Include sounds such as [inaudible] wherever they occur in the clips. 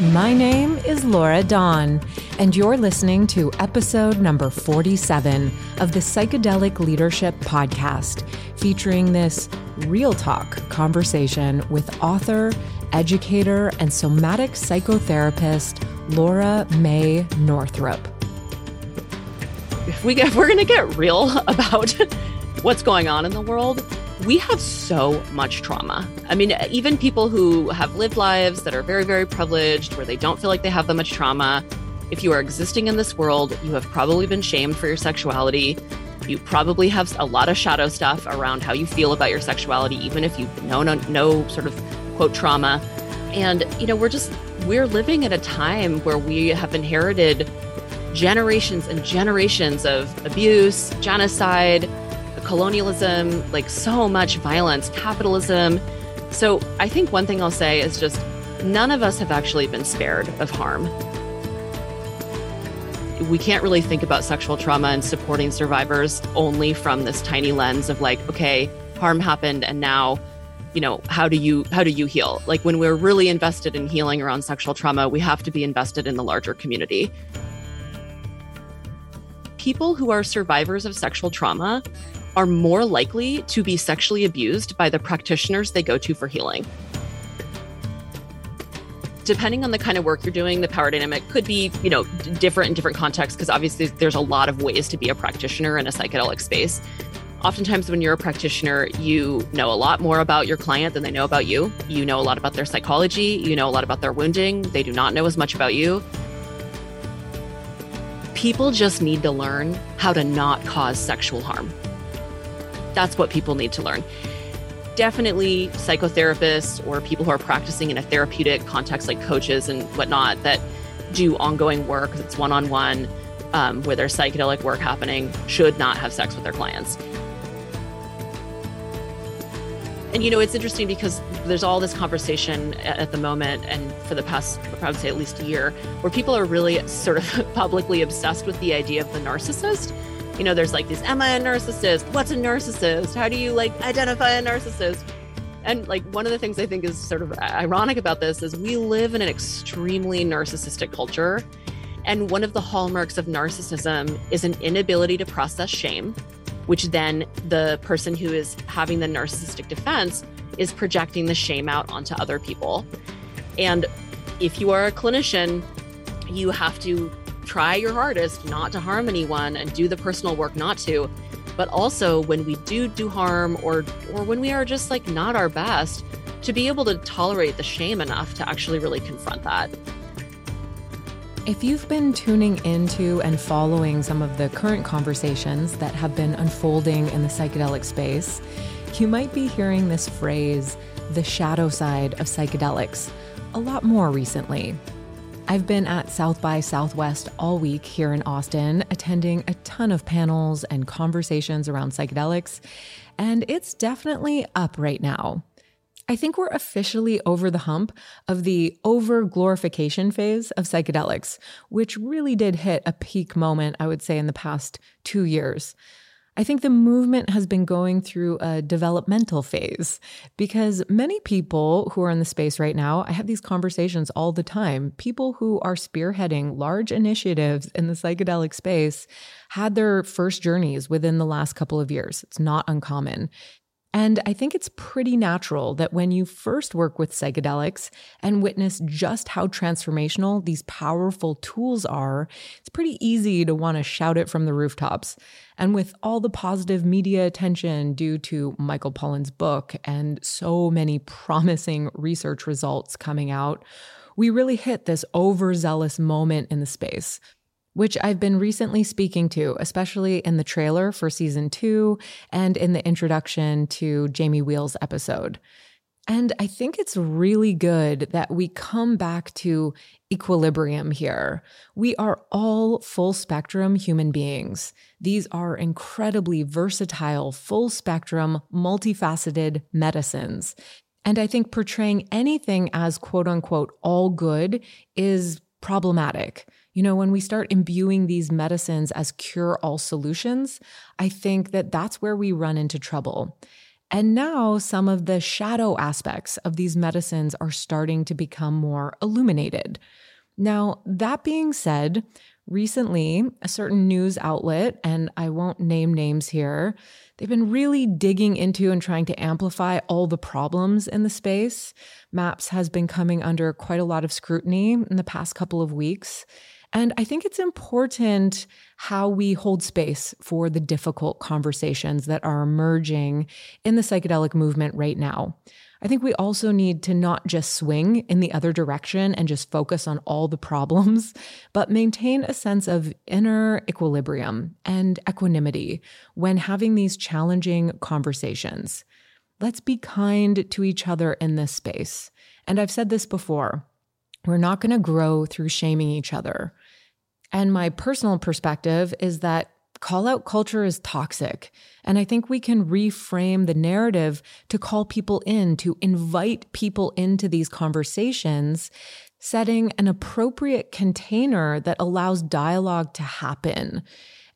My name is Laura Dawn, and you're listening to episode number 47 of the Psychedelic Leadership Podcast, featuring this real talk conversation with author, educator, and somatic psychotherapist Laura Mae Northrup. We get, we're going to get real [laughs] about what's going on in the world, we have so much trauma. I mean, even people who have lived lives that are very, very privileged, where they don't feel like they have that much trauma, if you are existing in this world, you have probably been shamed for your sexuality. You probably have a lot of shadow stuff around how you feel about your sexuality, even if you know no, no sort of quote trauma. And, you know, we're just, we're living at a time where we have inherited generations and generations of abuse, genocide, colonialism, like so much violence, capitalism. So I think one thing I'll say is just none of us have actually been spared of harm. We can't really think about sexual trauma and supporting survivors only from this tiny lens of like, okay, harm happened and now you know how do you how do you heal like when we're really invested in healing around sexual trauma we have to be invested in the larger community people who are survivors of sexual trauma are more likely to be sexually abused by the practitioners they go to for healing. Depending on the kind of work you're doing, the power dynamic could be, you know, different in different contexts because obviously there's a lot of ways to be a practitioner in a psychedelic space. Oftentimes, when you're a practitioner, you know a lot more about your client than they know about you. You know a lot about their psychology, you know a lot about their wounding. They do not know as much about you. People just need to learn how to not cause sexual harm. That's what people need to learn. Definitely psychotherapists or people who are practicing in a therapeutic context, like coaches and whatnot, that do ongoing work that's one on one, um, where there's psychedelic work happening, should not have sex with their clients. And you know, it's interesting because there's all this conversation at the moment, and for the past, I would say at least a year, where people are really sort of [laughs] publicly obsessed with the idea of the narcissist you know, there's like these, am I a narcissist? What's a narcissist? How do you like identify a narcissist? And like one of the things I think is sort of uh, ironic about this is we live in an extremely narcissistic culture. And one of the hallmarks of narcissism is an inability to process shame, which then the person who is having the narcissistic defense is projecting the shame out onto other people. And if you are a clinician, you have to try your hardest not to harm anyone and do the personal work not to. But also when we do do harm or or when we are just like not our best, to be able to tolerate the shame enough to actually really confront that. If you've been tuning into and following some of the current conversations that have been unfolding in the psychedelic space, you might be hearing this phrase, the shadow side of psychedelics, a lot more recently. I've been at South by Southwest all week here in Austin, attending a ton of panels and conversations around psychedelics, and it's definitely up right now. I think we're officially over the hump of the over glorification phase of psychedelics, which really did hit a peak moment, I would say, in the past two years. I think the movement has been going through a developmental phase because many people who are in the space right now, I have these conversations all the time. People who are spearheading large initiatives in the psychedelic space had their first journeys within the last couple of years. It's not uncommon. And I think it's pretty natural that when you first work with psychedelics and witness just how transformational these powerful tools are, it's pretty easy to want to shout it from the rooftops. And with all the positive media attention due to Michael Pollan's book and so many promising research results coming out, we really hit this overzealous moment in the space which I've been recently speaking to, especially in the trailer for season two and in the introduction to Jamie Wheal's episode. And I think it's really good that we come back to equilibrium here. We are all full spectrum human beings. These are incredibly versatile, full spectrum, multifaceted medicines. And I think portraying anything as quote unquote all good is problematic. You know, when we start imbuing these medicines as cure all solutions, I think that that's where we run into trouble. And now some of the shadow aspects of these medicines are starting to become more illuminated. Now, that being said, recently a certain news outlet, and I won't name names here, they've been really digging into and trying to amplify all the problems in the space. MAPS has been coming under quite a lot of scrutiny in the past couple of weeks. And I think it's important how we hold space for the difficult conversations that are emerging in the psychedelic movement right now. I think we also need to not just swing in the other direction and just focus on all the problems, [laughs] but maintain a sense of inner equilibrium and equanimity when having these challenging conversations. Let's be kind to each other in this space. And I've said this before we're not going to grow through shaming each other. And my personal perspective is that call out culture is toxic. And I think we can reframe the narrative to call people in, to invite people into these conversations, setting an appropriate container that allows dialogue to happen.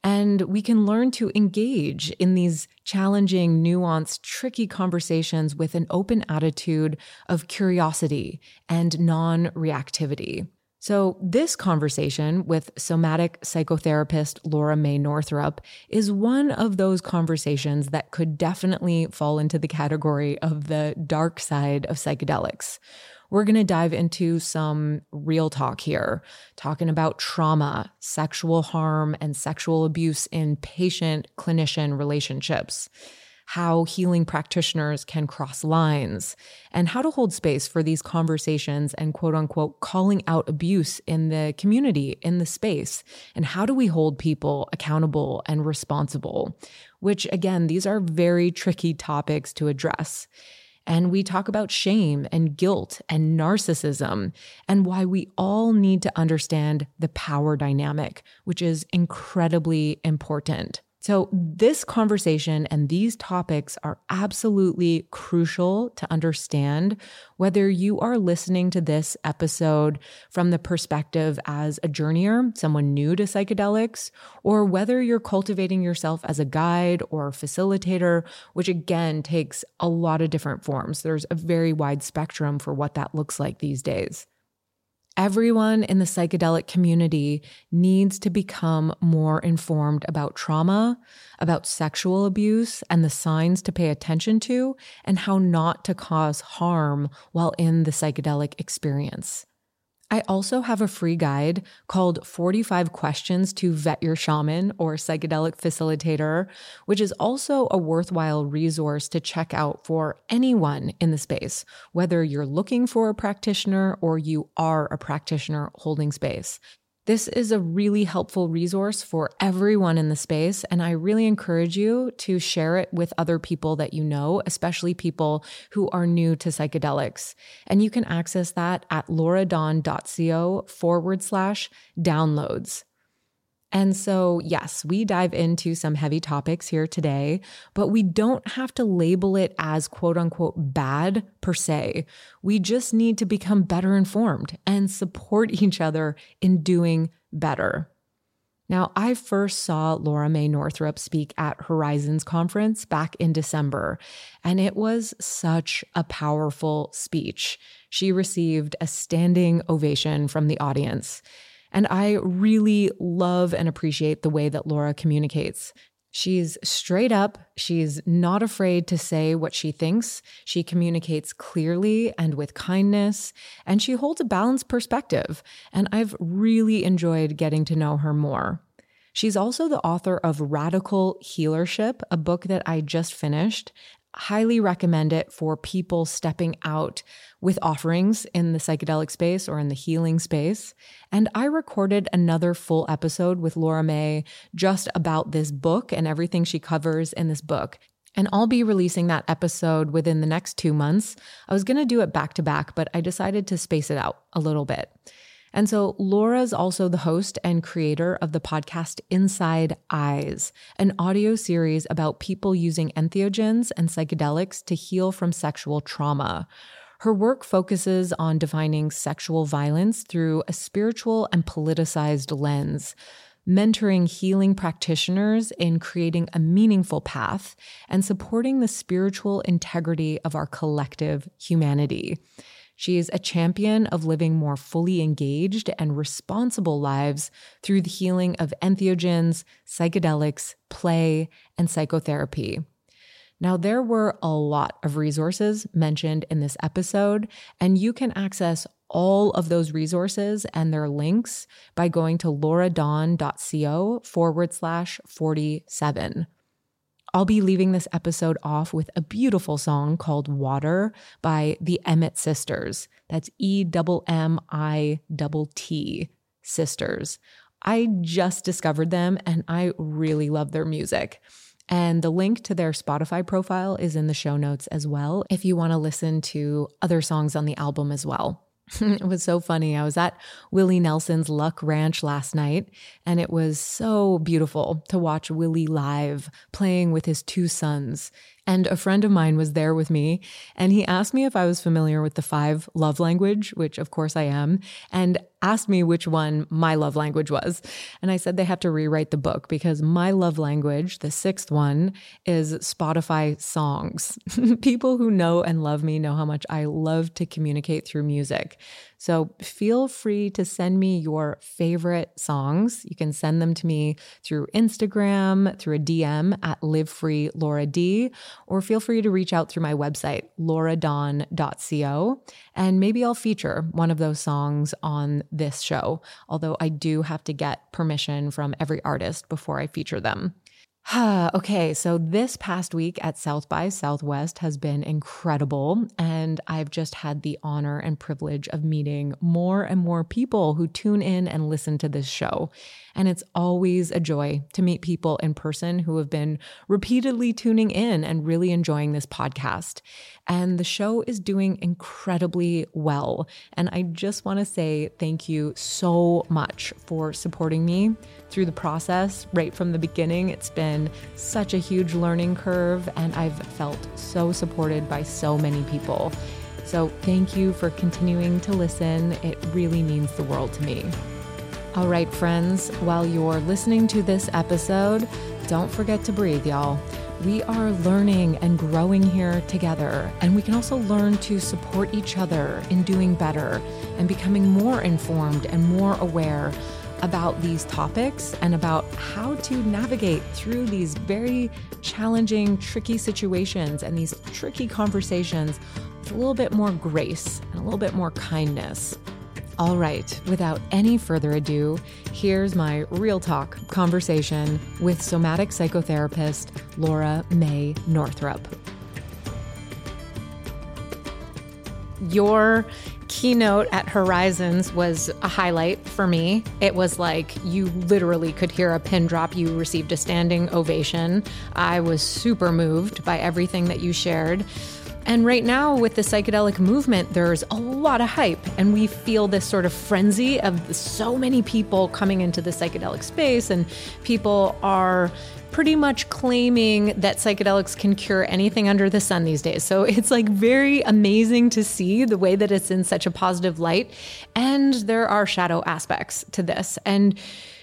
And we can learn to engage in these challenging, nuanced, tricky conversations with an open attitude of curiosity and non reactivity. So, this conversation with somatic psychotherapist Laura Mae Northrup is one of those conversations that could definitely fall into the category of the dark side of psychedelics. We're going to dive into some real talk here, talking about trauma, sexual harm, and sexual abuse in patient clinician relationships how healing practitioners can cross lines, and how to hold space for these conversations and quote unquote calling out abuse in the community, in the space, and how do we hold people accountable and responsible? Which, again, these are very tricky topics to address. And we talk about shame and guilt and narcissism and why we all need to understand the power dynamic, which is incredibly important. So, this conversation and these topics are absolutely crucial to understand whether you are listening to this episode from the perspective as a journeyer, someone new to psychedelics, or whether you're cultivating yourself as a guide or facilitator, which again takes a lot of different forms. There's a very wide spectrum for what that looks like these days. Everyone in the psychedelic community needs to become more informed about trauma, about sexual abuse, and the signs to pay attention to, and how not to cause harm while in the psychedelic experience. I also have a free guide called 45 Questions to Vet Your Shaman or Psychedelic Facilitator, which is also a worthwhile resource to check out for anyone in the space, whether you're looking for a practitioner or you are a practitioner holding space. This is a really helpful resource for everyone in the space, and I really encourage you to share it with other people that you know, especially people who are new to psychedelics. And you can access that at lauradawn.co forward slash downloads. And so, yes, we dive into some heavy topics here today, but we don't have to label it as quote unquote bad per se. We just need to become better informed and support [laughs] each other in doing better. Now, I first saw Laura Mae Northrup speak at Horizons Conference back in December, and it was such a powerful speech. She received a standing ovation from the audience. And I really love and appreciate the way that Laura communicates. She's straight up. She's not afraid to say what she thinks. She communicates clearly and with kindness, and she holds a balanced perspective. And I've really enjoyed getting to know her more. She's also the author of Radical Healership, a book that I just finished highly recommend it for people stepping out with offerings in the psychedelic space or in the healing space. And I recorded another full episode with Laura Mae just about this book and everything she covers in this book. And I'll be releasing that episode within the next two months. I was going to do it back to back, but I decided to space it out a little bit. And so Laura's also the host and creator of the podcast Inside Eyes, an audio series about people using entheogens and psychedelics to heal from sexual trauma. Her work focuses on defining sexual violence through a spiritual and politicized lens. mentoring healing practitioners in creating a meaningful path and supporting the spiritual integrity of our collective humanity. She is a champion of living more fully engaged and responsible lives through the healing of entheogens, psychedelics, play, and psychotherapy. Now, there were a lot of resources mentioned in this episode, and you can access all of those resources and their links by going to lauradawn.co forward slash 47. I'll be leaving this episode off with a beautiful song called Water by the Emmett Sisters. That's E M I T Sisters. I just discovered them and I really love their music. And the link to their Spotify profile is in the show notes as well if you want to listen to other songs on the album as well. [laughs] it was so funny. I was at Willie Nelson's Luck Ranch last night, and it was so beautiful to watch Willie live playing with his two sons. And a friend of mine was there with me, and he asked me if I was familiar with the five love language, which of course I am, and asked me which one my love language was. And I said they have to rewrite the book because my love language, the sixth one, is Spotify songs. [laughs] People who know and love me know how much I love to communicate through music. So feel free to send me your favorite songs. You can send them to me through Instagram, through a DM at Live Free Laura D, or feel free to reach out through my website, lauradawn.co, and maybe I'll feature one of those songs on this show, although I do have to get permission from every artist before I feature them. [sighs] okay, so this past week at South by Southwest has been incredible. And I've just had the honor and privilege of meeting more and more people who tune in and listen to this show. And it's always a joy to meet people in person who have been repeatedly tuning in and really enjoying this podcast. And the show is doing incredibly well. And I just want to say thank you so much for supporting me through the process right from the beginning. It's been such a huge learning curve, and I've felt so supported by so many people. So, thank you for continuing to listen. It really means the world to me. All right, friends, while you're listening to this episode, don't forget to breathe, y'all. We are learning and growing here together, and we can also learn to support each other in doing better and becoming more informed and more aware about these topics and about how to navigate through these very challenging, tricky situations and these tricky conversations with a little bit more grace and a little bit more kindness. All right, without any further ado, here's my real talk conversation with somatic psychotherapist Laura Mae Northrup. Your keynote at Horizons was a highlight for me. It was like you literally could hear a pin drop. You received a standing ovation. I was super moved by everything that you shared. And right now, with the psychedelic movement, there's a lot of hype, and we feel this sort of frenzy of so many people coming into the psychedelic space, and people are pretty much claiming that psychedelics can cure anything under the sun these days. So it's like very amazing to see the way that it's in such a positive light. And there are shadow aspects to this. And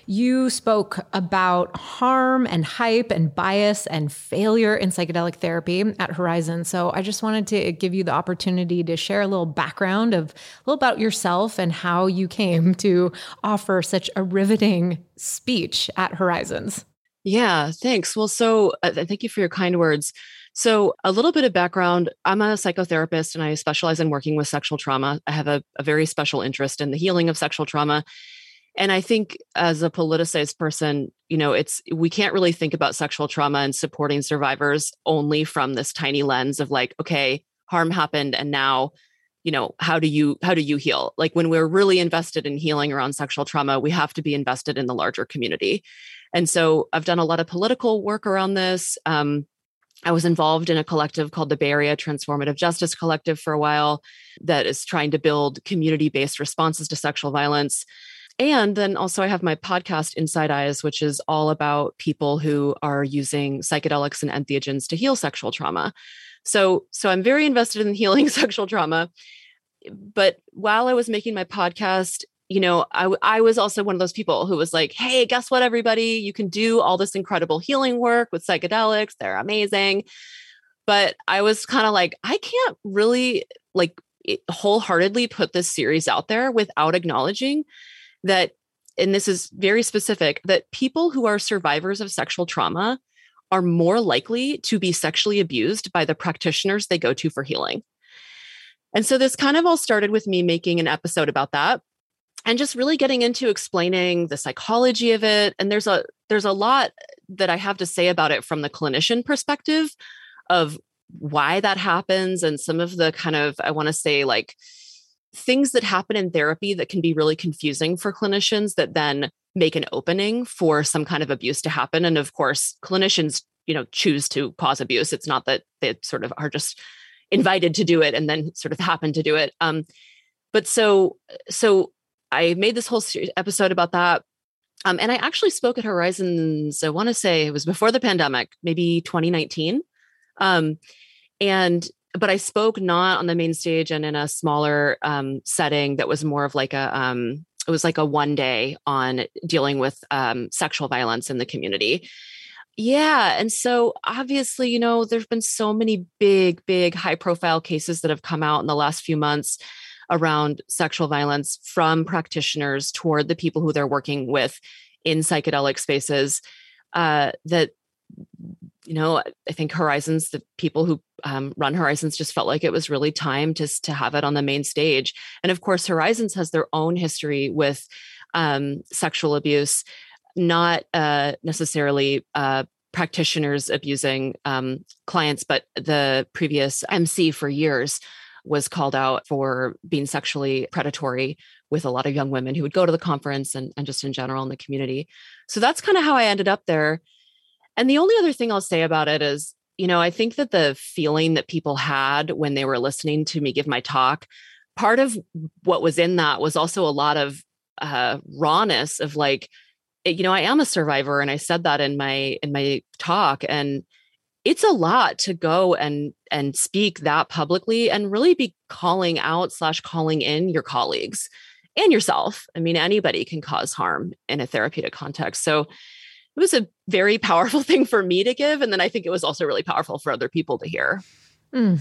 you spoke about harm and hype and bias and failure in psychedelic therapy at Horizon. So I just wanted to give you the opportunity to share a little background of a little about yourself and how you came to offer such a riveting speech at Horizons. Yeah, thanks. Well, so uh, thank you for your kind words. So, a little bit of background I'm a psychotherapist and I specialize in working with sexual trauma. I have a, a very special interest in the healing of sexual trauma and i think as a politicized person you know it's we can't really think about sexual trauma and supporting survivors only from this tiny lens of like okay harm happened and now you know how do you how do you heal like when we're really invested in healing around sexual trauma we have to be invested in the larger community and so i've done a lot of political work around this um, I was involved in a collective called the Bay Area Transformative Justice Collective for a while that is trying to build community based responses to sexual violence. And then also, I have my podcast, Inside Eyes, which is all about people who are using psychedelics and entheogens to heal sexual trauma. So, so I'm very invested in [laughs] healing sexual trauma. But while I was making my podcast, you know, I, I was also one of those people who was like, hey, guess what, everybody? You can do all this incredible healing work with psychedelics. They're amazing. But I was kind of like, I can't really like wholeheartedly put this series out there without acknowledging that, and this is very specific, that people who are survivors of sexual trauma are more likely to be sexually abused by the practitioners they go to for healing. And so this kind of all started with me making an episode about that and just really getting into explaining the psychology of it and there's a there's a lot that I have to say about it from the clinician perspective of why that happens and some of the kind of I want to say like things that happen in therapy that can be really confusing for clinicians that then make an opening for some kind of abuse to happen and of course clinicians you know choose to cause abuse. It's not that they sort of are just invited to do it and then sort of happen to do it. Um but so so i made this whole episode about that um and i actually spoke at horizons i want to say it was before the pandemic maybe 2019 um and but i spoke not on the main stage and in a smaller um setting that was more of like a um it was like a one day on dealing with um, sexual violence in the community. Yeah. And so obviously, you know, there's been so many big, big high profile cases that have come out in the last few months around sexual violence from practitioners toward the people who they're working with in psychedelic spaces uh, that you know i think horizons the people who um, run horizons just felt like it was really time to, to have it on the main stage. And of course horizons has their own history with um, sexual abuse not uh, necessarily uh, practitioners abusing um, clients but the previous mc for years was called out for being sexually predatory with a lot of young women who would go to the conference and, and just in general in the community. So that's kind of how i ended up there. And the only other thing I'll say about it is, you know, I think that the feeling that people had when they were listening to me give my talk, part of what was in that was also a lot of uh, rawness of like, eh, you know, I am a survivor, and I said that in my in my talk, and it's a lot to go and and speak that publicly and really be calling out slash calling in your colleagues and yourself. I mean, anybody can cause harm in a therapeutic context. So it was a very [laughs] powerful thing for me to give. And then I think it was also really powerful for other people to hear. Mm.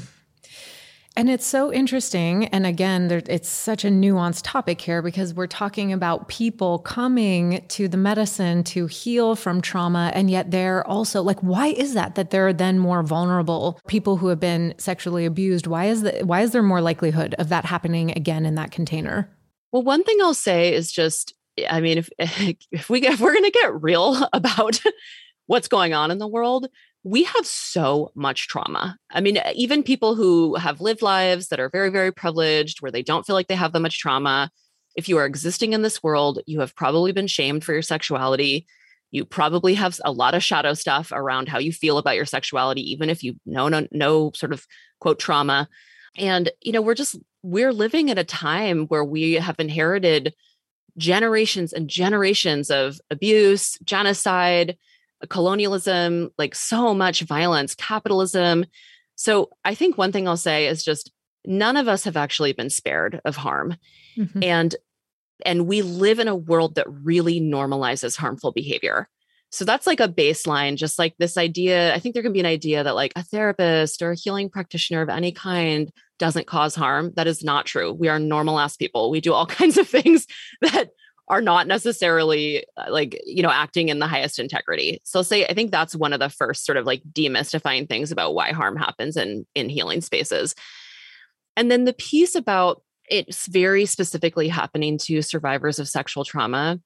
And it's so interesting. And again, there, it's such a nuanced topic here because we're talking about people coming to the medicine to heal from trauma. And yet they're also like, why is that? That they're then more vulnerable people who have been sexually abused. Why is that? Why is there more likelihood of that happening again in that container? Well, one thing I'll say is just I mean, if [laughs] if we if we're going to get real [laughs] about what's going on in the world, we have so much trauma. I mean, even people who have lived lives that are very very privileged where they don't feel like they have that much trauma, if you are existing in this world, you have probably been shamed for your sexuality. You probably have a lot of shadow stuff around how you feel about your sexuality even if you know no, no sort of quote trauma. And you know, we're just we're living at a time where we have inherited generations and generations of abuse, genocide, colonialism, like so much violence, capitalism. So I think one thing I'll say is just none of us have actually been spared of harm. Mm-hmm. And and we live in a world that really normalizes harmful behavior. So that's like a baseline, just like this idea. I think there can be an idea that like a therapist or a healing practitioner of any kind doesn't cause harm. That is not true. We are normal ass people. We do all [laughs] kinds of things that are not necessarily uh, like, you know, acting in the highest integrity. So say I think that's one of the first sort of like demystifying things about why harm happens in in healing spaces. And then the piece about it's very specifically happening to survivors of sexual trauma.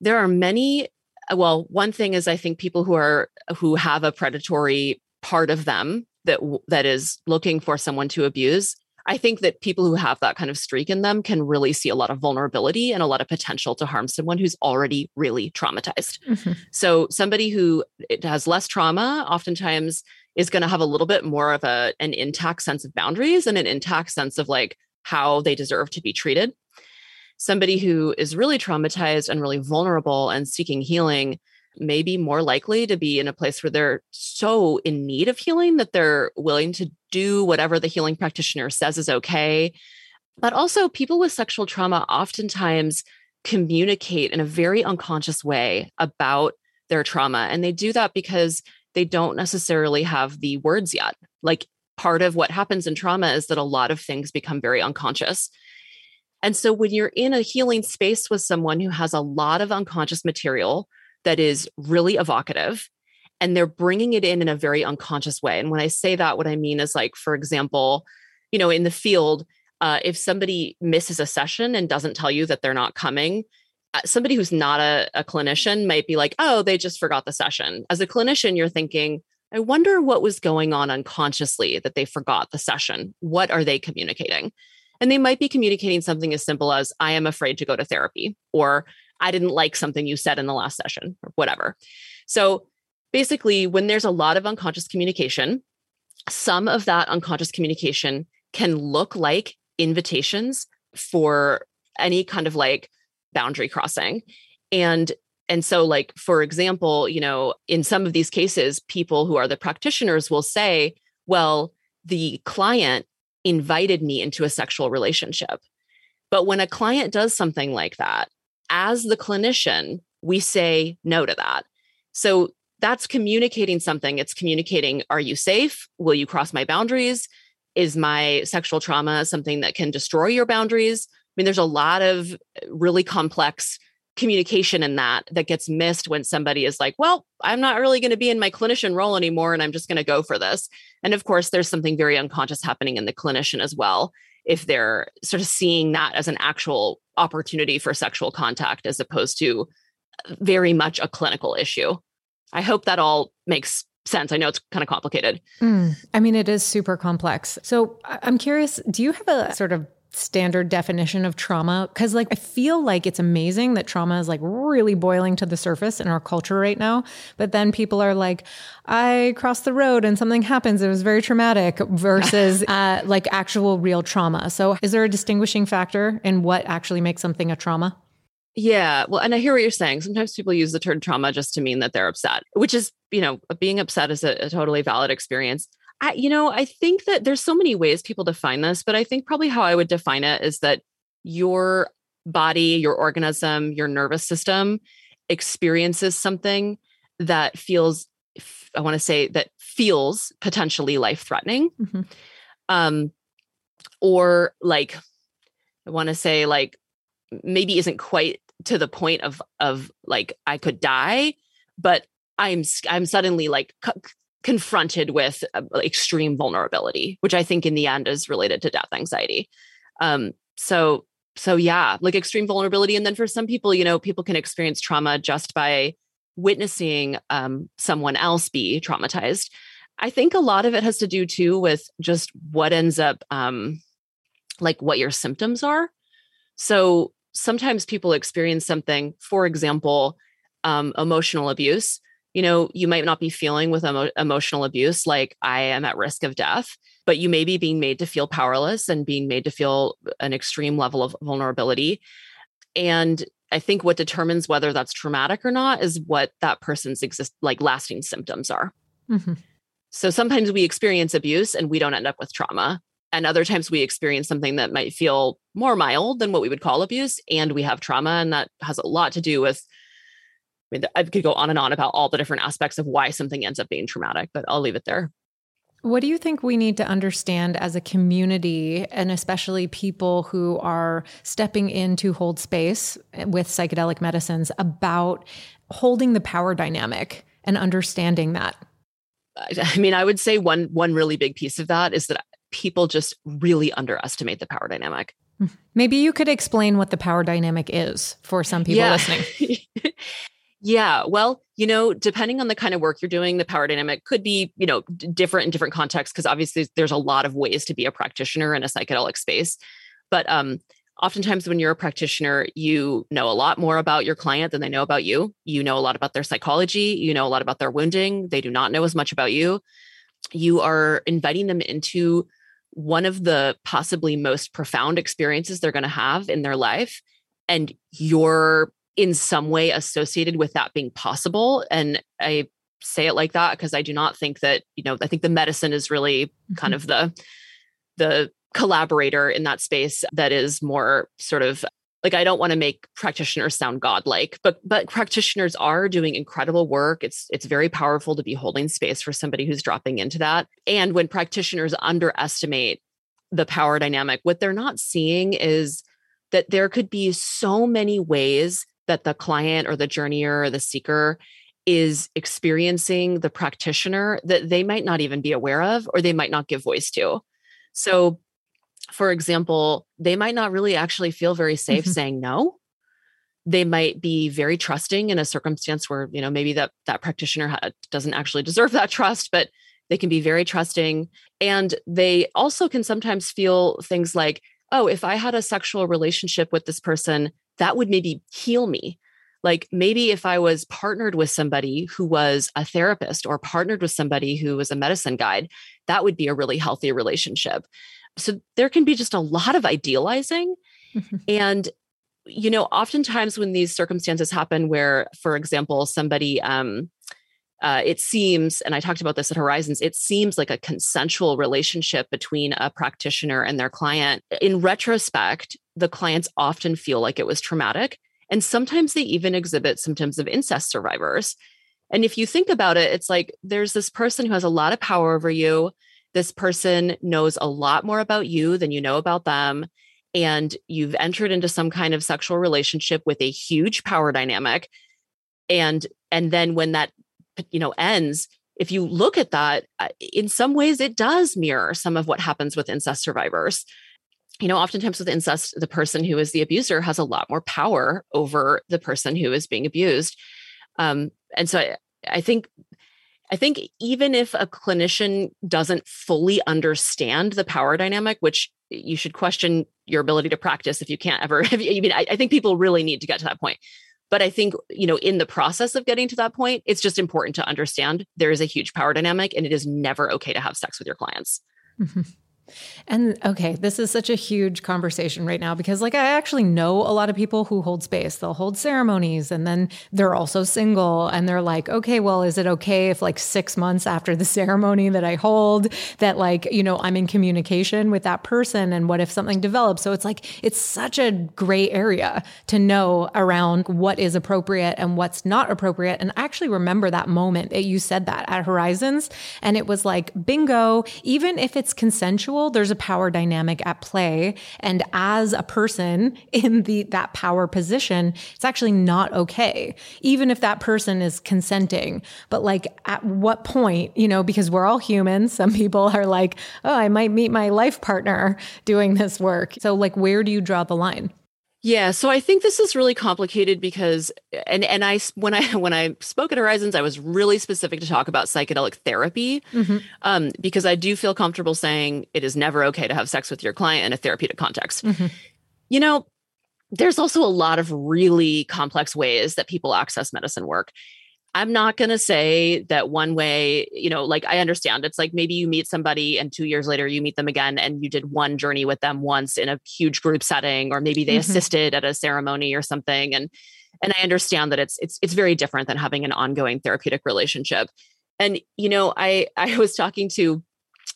There are many well one thing is i think people who are who have a predatory part of them that that is looking for someone to abuse i think that people who have that kind of streak in them can really see a lot of vulnerability and a lot of potential to harm someone who's already really traumatized mm-hmm. so somebody who has less trauma oftentimes is going to have a little bit more of a an intact sense of boundaries and an intact sense of like how they deserve to be treated somebody who is really traumatized and really vulnerable and seeking healing may be more likely to be in a place where they're so in need of healing that they're willing to do whatever the healing practitioner says is okay But also, people with sexual trauma oftentimes communicate in a very unconscious way about their trauma. And they do that because they don't necessarily have the words yet. Like part of what happens in trauma is that a lot of things become very unconscious. And so when you're in a healing space with someone who has a lot of unconscious material that is really evocative, and they're bringing it in in a very unconscious way. And when I say that, what I mean is like, for example, you know, in the field, uh, if somebody misses a session and doesn't tell you that they're not coming, uh, somebody who's not a, a clinician might be like, oh, they just forgot the session. As a clinician, you're thinking, I wonder what was going on unconsciously that they forgot the session. What are they communicating? And they might be communicating something as simple as, I am afraid to go to therapy, or I didn't like something you said in the last session, or whatever. So basically, when there's a lot of unconscious communication, some of that unconscious communication can look like invitations for any kind of like boundary crossing. And and so like for example, you know, in some of these cases people who are the practitioners will say, well, the client invited me into a sexual relationship. But when a client does something like that, as the clinician, we say no to that. So that's communicating something. It's communicating, are you safe? Will you cross my boundaries? Is my sexual trauma something that can destroy your boundaries? I mean, there's a lot of uh, really complex communication in that that gets missed when somebody is like, well, I'm not really going to be in my clinician role anymore and I'm just going to go for this. And of course, there's something very unconscious happening in the clinician as well if they're sort of seeing that as an actual opportunity for sexual contact as opposed to very much a clinical issue. I hope that all makes sense. I know it's kind of complicated. Mm, I mean, it is super complex. So I'm curious do you have a sort of standard definition of trauma because like i feel like it's amazing that trauma is like really boiling to the surface in our culture right now but then people are like i crossed the road and something happens it was very traumatic versus [laughs] uh, like actual real trauma so is there a distinguishing factor in what actually makes something a trauma yeah. Well, and I hear what you're saying. Sometimes people use the term trauma just to mean that they're upset, which is, you know, being upset is a, a totally valid experience. I, you know, I think that there's so many ways people define this, but I think probably how I would define it is that your body, your organism, your nervous system experiences something that feels, I want to say that feels potentially life threatening. Mm-hmm. Um, or like, I want to say like maybe isn't quite to the point of of like I could die, but I'm I'm suddenly like c- confronted with uh, extreme vulnerability, which I think in the end is related to death anxiety. Um, so so yeah, like extreme vulnerability, and then for some people, you know, people can experience trauma just by witnessing um, someone else be traumatized. I think a lot of it has to do too with just what ends up um, like what your symptoms are. So sometimes people experience something, for example, um, emotional abuse. You know, you might not be feeling with emo- emotional abuse like I am at risk of death, but you may be being made to feel powerless and being made to feel an extreme level of vulnerability. And I think what determines whether that's traumatic or not is what that person's exist like lasting symptoms are. Mm-hmm. So sometimes we experience abuse and we don't end up with trauma and other times we experience something that might feel more mild than what we would call abuse and we have trauma and that has a lot to do with i mean i could go on and on about all the different aspects of why something ends up being traumatic but i'll leave it there what do you think we need to understand as a community, and especially people who are stepping in to hold space with psychedelic medicines about holding the power dynamic and understanding that? I mean, I would say one one really big piece of that is that people just really underestimate the power dynamic. Hmm. Maybe you could explain what the power dynamic is for some people yeah. listening. [laughs] yeah, well, you know, depending on the kind of work you're doing, the power dynamic could be, you know, different in different contexts because obviously there's a lot of ways to be a practitioner in a psychedelic space. But um oftentimes when you're a practitioner, you know a lot more about your client than they know about you. You know a lot about their psychology, you know a lot about their wounding. They do not know as much about you. You are inviting them into one of the possibly most profound experiences they're going to have in their life and you're in some way associated with that being possible and i say it like that because i do not think that you know i think the medicine is really kind mm-hmm. of the the collaborator in that space that is more sort of like I don't want to make practitioners sound godlike, but but practitioners are doing incredible work. It's it's very powerful to be holding space for somebody who's dropping into that. And when practitioners underestimate the power dynamic, what they're not seeing is that there could be so many ways that the client or the journeyer or the seeker is experiencing the practitioner that they might not even be aware of or they might not give voice to. So for example, they might not really actually feel very safe mm-hmm. saying no. They might be very trusting in a circumstance where, you know, maybe that that practitioner ha- doesn't actually deserve that trust, but they can be very trusting and they also can sometimes feel things like, "Oh, if I had a sexual relationship with this person, that would maybe heal me." Like maybe if I was partnered with somebody who was a therapist or partnered with somebody who was a medicine guide, that would be a really healthy relationship so there can be just a lot of idealizing mm-hmm. [laughs] and you know oftentimes when these circumstances happen where for example somebody um uh, it seems, and I talked about this at Horizons, it seems like a consensual relationship between a practitioner and their client. In retrospect, the clients often feel like it was traumatic. And sometimes they even exhibit symptoms of incest survivors. And if you think about it, it's like there's this person who has a lot of power over you this person knows a lot more about you than you know about them and you've entered into some kind of sexual relationship with a huge power dynamic and and then when that you know ends if you look at that uh, in some ways it does mirror some of what happens with incest survivors you know oftentimes with incest the person who is the abuser has a lot more power over the person who is being abused um, and so I, I think I think even if a clinician doesn't fully understand the power dynamic, which you should question your ability to practice if you can't ever, [laughs] I mean, I, I think people really need to get to that point. But I think, you know, in the process of getting to that point, it's just important to understand there is a huge power dynamic and it is never okay to have sex with your clients. Mm-hmm. And okay, this is such a huge conversation right now because, like, I actually know a lot of people who hold space. They'll hold ceremonies and then they're also single. And they're like, okay, well, is it okay if, like, six months after the [laughs] ceremony that I hold, that, like, you know, I'm in communication with that person? And what if something develops? So it's like, it's such a gray area to know around what is appropriate and what's not appropriate. And I actually remember that moment that you said that at Horizons. And it was like, bingo, even if it's consensual there's a power dynamic at play. And as a person [laughs] in the that power position, it's actually not okay. Even if that person is consenting. But like at what point, you know, because we're all humans, [laughs] some people are like, oh, I might meet my life partner [laughs] doing this work. So like where do you draw the line? Yeah, so I think this is really complicated because and and I when I [laughs] when I spoke at Horizons I was really specific to talk about psychedelic therapy mm-hmm. um, because I do feel comfortable saying it is never okay to have sex with your client in a therapeutic context. Mm-hmm. You know, there's also a lot of really complex ways that people access medicine work. I'm not going to say that one way, you know, like I understand it's like maybe you meet somebody and two years later you meet them again and you did one journey with them once in a huge group setting, or maybe they mm-hmm. assisted at a ceremony or something. And and I understand that it's it's it's very different than having an ongoing therapeutic relationship. And you know, I [laughs] I was talking to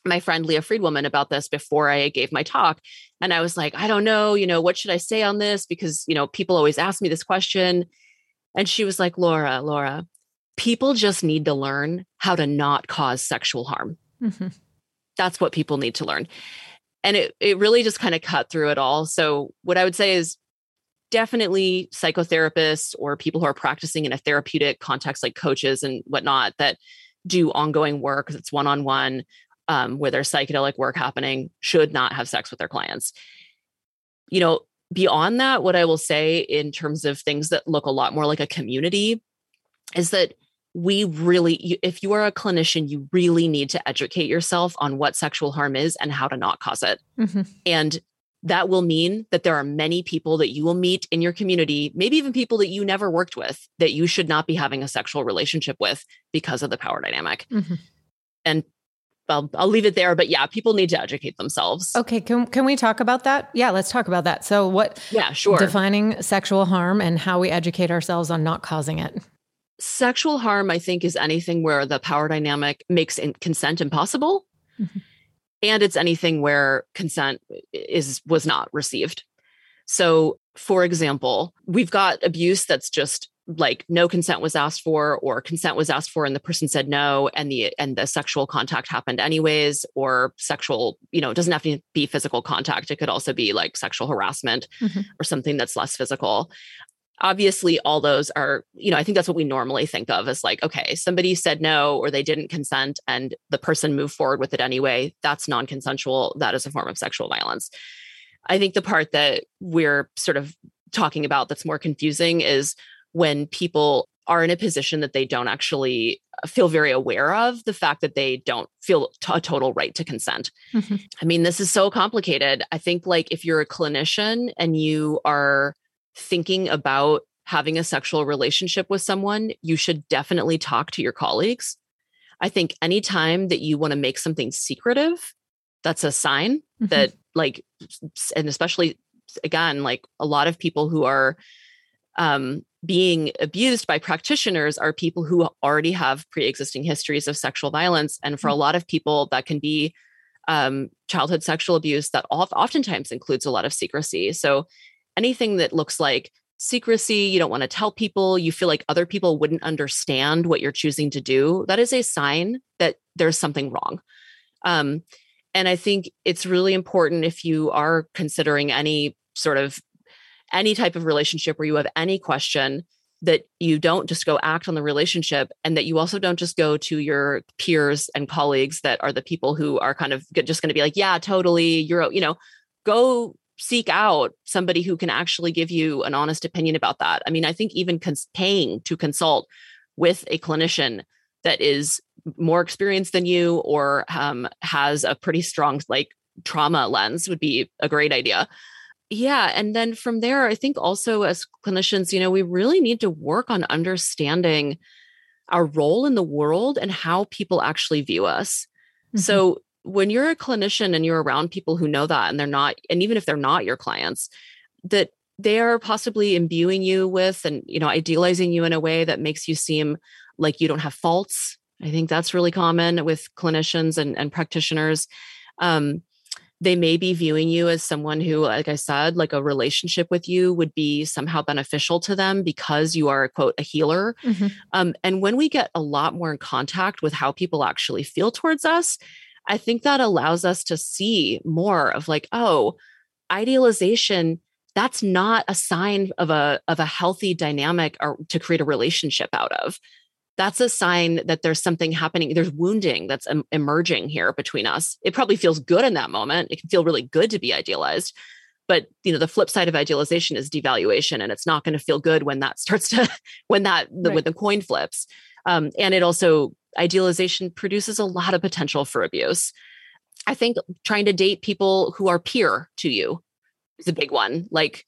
my friend Leah Friedwoman about this before I gave my talk. And I was like, I don't know, you know, what should I say on this? Because, you know, people always ask me this question. And she was like, Laura, Laura, people just need to learn how to not cause sexual harm. Mm-hmm. That's what people need to learn. And it, it really just kind of cut through it all. So, what I would say is definitely psychotherapists or people who are practicing in a therapeutic context, like coaches and whatnot, that do ongoing work that's one on one, where there's psychedelic work happening, should not have sex with their clients. You know, beyond that, what I will say in terms of things that look a lot more like a community is that we really if you are a clinician you really need to educate yourself on what sexual harm is and how to not cause it. Mm-hmm. and that will mean that there are many people that you will meet in your community maybe even people that you never worked with that you should not be having a sexual relationship with because of the power dynamic. Mm-hmm. and I'll, I'll leave it there but yeah people need to educate themselves. Okay can, can we talk about that? Yeah let's talk about that. So what yeah sure. defining sexual harm and how we educate ourselves on not causing it sexual harm, I think, is anything where the power dynamic makes consent impossible. Mm-hmm. and it's anything where consent is was not received. So, for example, we've got abuse that's just like no consent was asked for or consent was asked for and the person said no and the and the sexual contact happened anyways or sexual you know it doesn't have to be physical contact it could also be like sexual harassment mm-hmm. or something that's less physical obviously all those are you know i think that's what we normally think of as like okay somebody said no or they didn't consent and the person moved forward with it anyway that's non-consensual that is a form of sexual violence i think the part that we're sort of talking about that's more confusing is when people are in a position that they don't actually feel very aware of the fact that they don't feel t- a total right to consent. Mm-hmm. I mean, this is so complicated. I think, like, if you're a clinician and you are thinking about having a sexual relationship with someone, you should definitely talk to your colleagues. I think anytime that you want to make something secretive, that's a sign mm-hmm. that, like, and especially again, like a lot of people who are um, being abused by practitioners are people who already have pre-existing histories of sexual violence and for a mm. lot of people that can be um, childhood sexual abuse that oftentimes includes a lot of secrecy so anything that looks like secrecy you don't want to tell people you feel like other people wouldn't understand what you're choosing to do that is a sign that there's something wrong. Um, and i think it's really important if you are considering any sort of any type of relationship where you have any question that you don't just go act on the relationship and that you also don't just go to your peers and colleagues that are the people who are kind of just going to be like yeah totally you're you know go seek out somebody who can actually give you an honest opinion about that. I mean i think even cons- paying to consult with a clinician that is more experienced than you or um, has a pretty strong like trauma lens would be a great idea. Yeah and then from there i think also as clinicians you know we really need to work on understanding our role in the world and how people actually view us. Mm-hmm. so when you're a clinician and you're around people who know that and they're not and even if they're not your clients that they are possibly imbuing you with and you know idealizing you in a way that makes you seem like you don't have faults. I think that's really common with clinicians and, and practitioners. Um, they may be viewing you as someone who like i said like a relationship with you would be somehow beneficial to them because you are quote a healer. Mm-hmm. um, and when we get a lot more in contact with how people actually feel towards us i think that allows us to see more of like oh idealization that's not a sign of a of a healthy dynamic or to create a relationship out of that's a sign that there's something happening. There's wounding that's em- emerging here between us. It probably feels good in that moment. It can feel really good to be idealized. But you know, the flip side of idealization is devaluation, and it's not going to feel good when that starts to [laughs] when that the, when the coin flips. Um, and it also idealization produces a lot of potential for abuse. I think trying to date people who are peer to you is a big one. Like,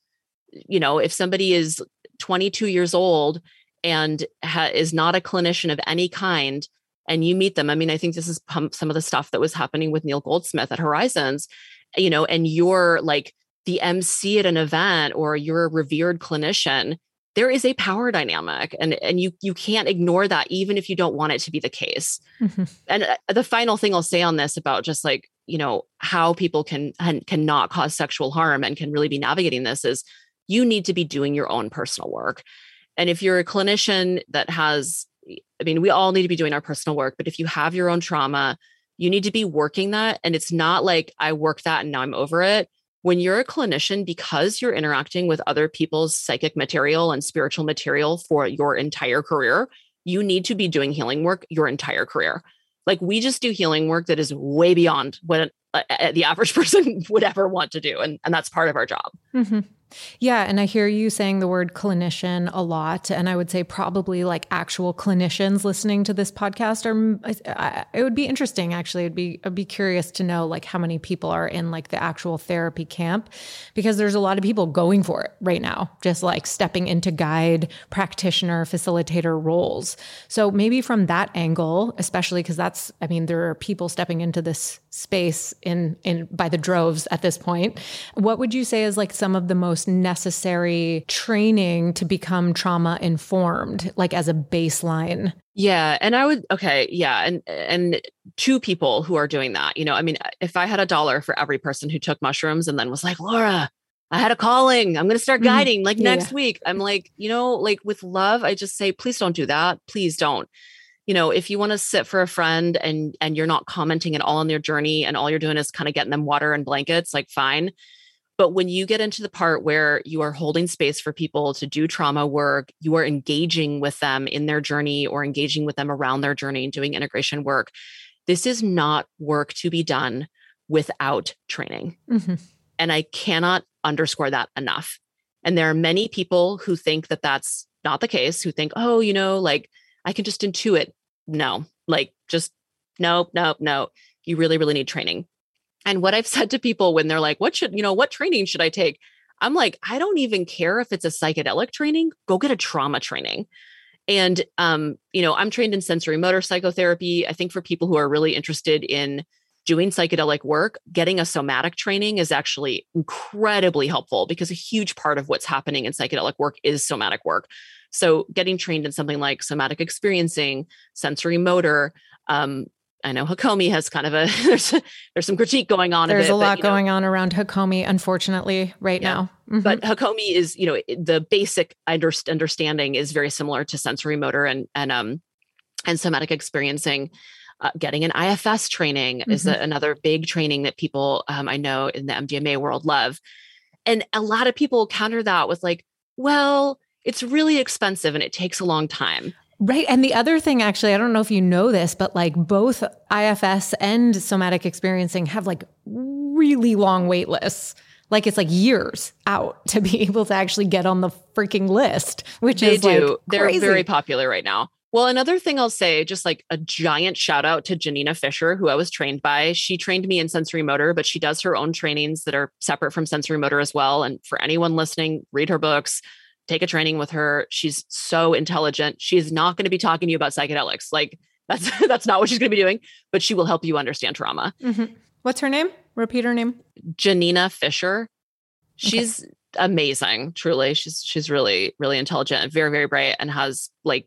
you know, if somebody is 22 years old and ha- is not a clinician of any kind and you meet them i mean i think this is some of the stuff that was happening with Neal Goldsmith at horizons you know and you're like the mc at an event or you're a revered clinician there is a power dynamic and and you you can't ignore that even if you don't want it to be the case mm-hmm. and uh, the final thing i'll say on this about just like you know how people can can not cause sexual harm and can really be navigating this is you need to be doing your own personal work and if you're a clinician that has, I mean, we all need to be doing our personal work, but if you have your own trauma, you need to be working that. And it's not like I work that and now I'm over it. When you're a clinician, because you're interacting with other people's psychic material and spiritual material for your entire career, you need to be doing healing work your entire career. Like we just do healing work that is way beyond what the average [laughs] person would ever want to do. And, and that's part of our job. Mm-hmm. Yeah. And I hear you saying the word clinician a lot. And I would say probably like actual clinicians listening to this podcast are, it would be interesting actually. It'd be, I'd be curious to know like how many people are in like the actual therapy camp because there's a lot of people going for it right now, just like stepping into guide, practitioner, facilitator roles. So maybe from that angle, especially because that's, I mean, there are people stepping into this space in in by the droves at this point. What would you say is like some of the most necessary training to become trauma informed, like as a baseline? Yeah, and I would okay, yeah, and and two people who are doing that. You know, I mean, if I had a dollar for every person who took mushrooms and then was like, "Laura, I had a calling. I'm going to start mm-hmm. guiding like yeah. next week." I'm like, you know, like with love, I just say, "Please don't do that. Please don't." You know if you want to sit for a friend and and you're not commenting at all on their journey and all you're doing is kind of getting them water and blankets like fine. But when you get into the part where you are holding space for people to do trauma work you are engaging with them in their journey or engaging with them around their journey and doing integration work this is not work to be done without training. Mm-hmm. and i cannot underscore that enough. And there are many people who think that that's not the case who think oh you know like I can just intuit. No, like just no, no, no. You really, really need training. And what I've [laughs] said to people when they're like, what should, you know, what training should I take? I'm like, I don't even care if it's a psychedelic training, go get a trauma training. And um, you know, I'm trained in sensorimotor psychotherapy. I think for people who are really interested in doing psychedelic work, getting a somatic training is actually incredibly helpful because a huge part of what's happening in psychedelic work is somatic work. So getting trained in something like somatic experiencing, sensorimotor, um, I know Hakomi has kind of a [laughs] there's there's some critique going on. There's a, a lot but, going know, on around Hakomi, unfortunately, right yeah. now. Mm-hmm. But Hakomi is, you know, the basic understanding is very similar to sensorimotor and and um and somatic experiencing. Uh, getting an IFS training mm-hmm. is a, another big training that people um, I know in the MDMA world love, and a lot of people counter that with like, well, it's really expensive and it takes a long time. Right. And the other thing, actually, I don't know if you know this, but like both IFS and somatic experiencing have like really long wait lists. Like it's like years out to be [laughs] able to actually get on the freaking list, which they is do. Like They're very popular right now. Well, another thing I'll say, just like a giant shout out to Janina Fisher, who I was trained by. She trained me in sensorimotor, but she does her own trainings that are separate from sensorimotor as well. And for anyone listening, read her books take a training with her. She's so intelligent. She's not going to be talking to you about psychedelics. Like that's [laughs] that's not what she's going to be doing, but she will help you understand trauma. Mm-hmm. What's her name? Repeat her name. Janina Fisher. She's okay. amazing, truly. She's she's really really intelligent very very bright and has like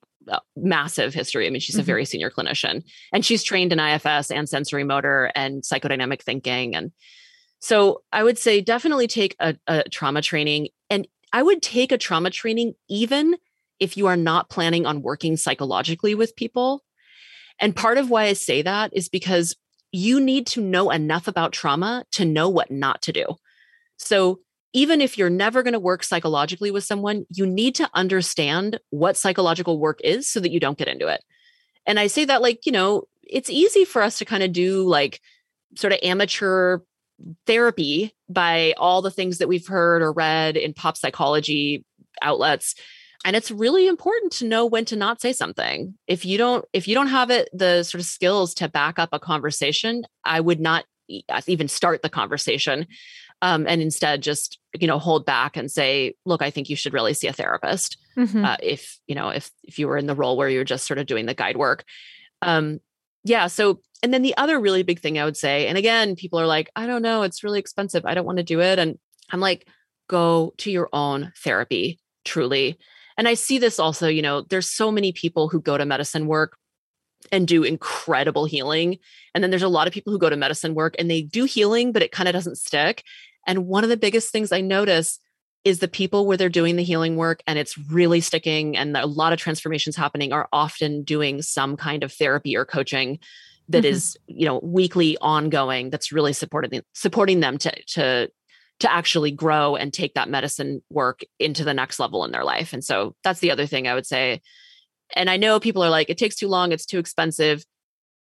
massive history. I mean, she's mm-hmm. a very senior clinician and she's trained in IFS and sensorimotor and psychodynamic thinking and so I would say definitely take a, a trauma training and I would take a trauma training even if you are not planning on working psychologically with people. And part of why I say that is because you need to know enough about trauma to know what not to do. So, even if you're never going to work psychologically with someone, you need to understand what psychological work is so that you don't get into it. And I say that, like, you know, it's easy for us to kind of do like sort of amateur therapy by all the things that we've heard or read in pop psychology outlets and it's really important to know when to not say something if you don't if you don't have it the sort of skills to back up a conversation i would not uh, even start the conversation um, and instead just you know hold back and say look i think you should really see a therapist mm-hmm. uh, if you know if if you were in the role where you're just sort of doing the guide work um, yeah so and then the other really big thing I would say, and again, people are like, I don't know, it's really expensive. I don't want to do it. And I'm like, go to your own therapy, truly. And I see this also, you know, there's so many people who go to medicine work and do incredible healing. And then there's a lot of people who go to medicine work and they do healing, but it kind of doesn't stick. And one of the biggest things I notice is the people where they're doing the healing work and it's really sticking and a lot of transformations happening are often doing some kind of therapy or coaching that mm-hmm. is you know weekly ongoing that's really supporting supporting them to to to actually grow and take that medicine work into the next level in their life. And so that's the other thing i would say. And i know people are like it takes too long. It's too expensive.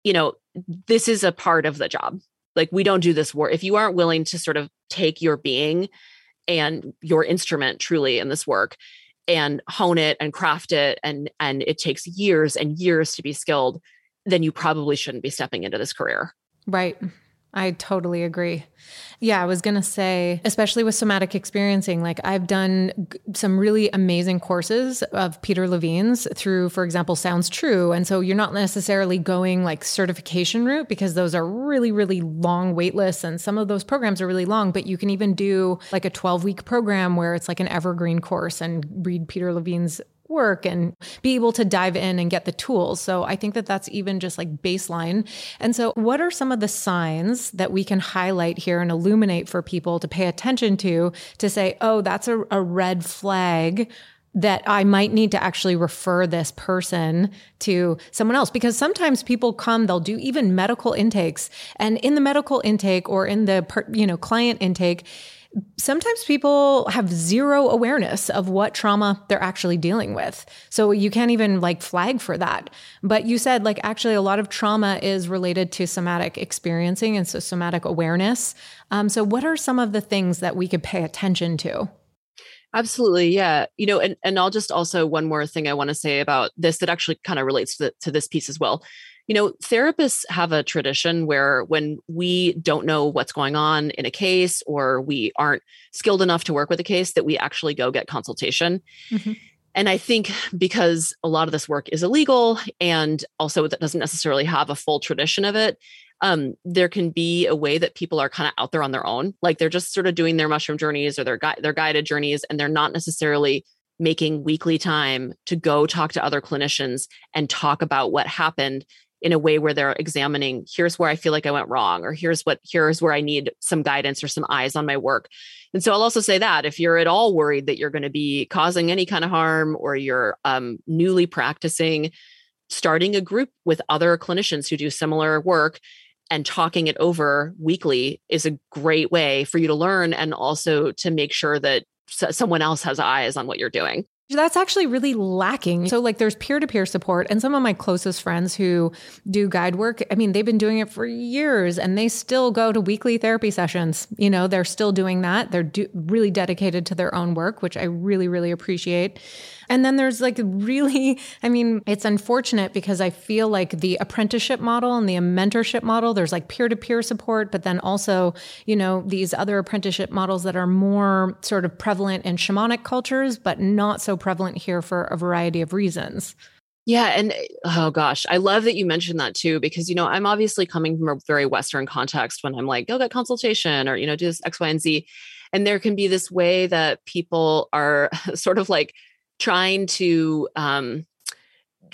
You know this is a part of the job. Like we don't do this work if you aren't willing to sort of take your being and your instrument truly in this work and hone it and craft it and and it takes years and years to be skilled then you probably shouldn't be stepping into this career. Right. I totally agree. Yeah, I was going to say, especially with somatic experiencing, like I've done some really amazing courses of Peter Levine's through, for example, Sounds True. And so you're not necessarily going like certification route because those are really, really long wait lists. And some of those programs are really long, but you can even do like a 12 week program where it's like an evergreen course and read Peter Levine's work and be able to dive in and get the tools. So I think that that's even just like baseline. And so, what are some of the signs that we can highlight here and illuminate for people to pay attention to to say, oh, that's a, a red flag? That I might need to actually refer this person to someone else because sometimes people come, they'll do even medical intakes, and in the medical intake or in the you know client intake, sometimes people have zero awareness of what trauma they're actually dealing with. So you can't even like flag for that. But you said like actually a lot of trauma is related to somatic experiencing and so somatic awareness. Um, so what are some of the things that we could pay attention to? Absolutely. Yeah. You know, and, and I'll just also one more thing I want to say about this that actually kind of relates to, to this piece as well you know, therapists have a tradition where when we don't know what's going on in a case or we aren't skilled enough to work with a case, that we actually go get consultation. Mm-hmm. And I think because a lot of this work is illegal and also that doesn't necessarily have a full tradition of it, um, there can be a way that people are kind of out there on their own. Like they're just sort of doing their mushroom journeys or their, gui- their guided journeys, and they're not necessarily making weekly time to go talk to other clinicians and talk about what happened in a way where they're examining here's where i feel like i went wrong or here's what here's where i need some guidance or some eyes on my work. And so i'll also say that if you're at all worried that you're going to be causing any kind of harm or you're um, newly practicing starting a group with other clinicians who do similar work and talking it over weekly is a great way for you to learn and also to make sure that someone else has eyes on what you're doing that's actually really lacking. So, like, there's peer to peer support. And some of my closest friends who do guide work, I mean, they've been doing it for years and they still go to weekly therapy sessions. You know, they're still doing that. They're do- really dedicated to their own work, which I really, really appreciate. And then there's like really, [laughs] I mean, it's unfortunate because I feel like the apprenticeship model and the mentorship model, there's like peer to peer support, but then also, you know, these other apprenticeship models that are more sort of prevalent in shamanic cultures, but not so prevalent here for a variety of reasons. Yeah. And oh gosh, I love that you mentioned that too, because, you know, I'm obviously coming from a very Western context when I'm like, go get consultation or, you know, do this X, Y, and Z. And there can be this way that people are [laughs] sort of like trying to um,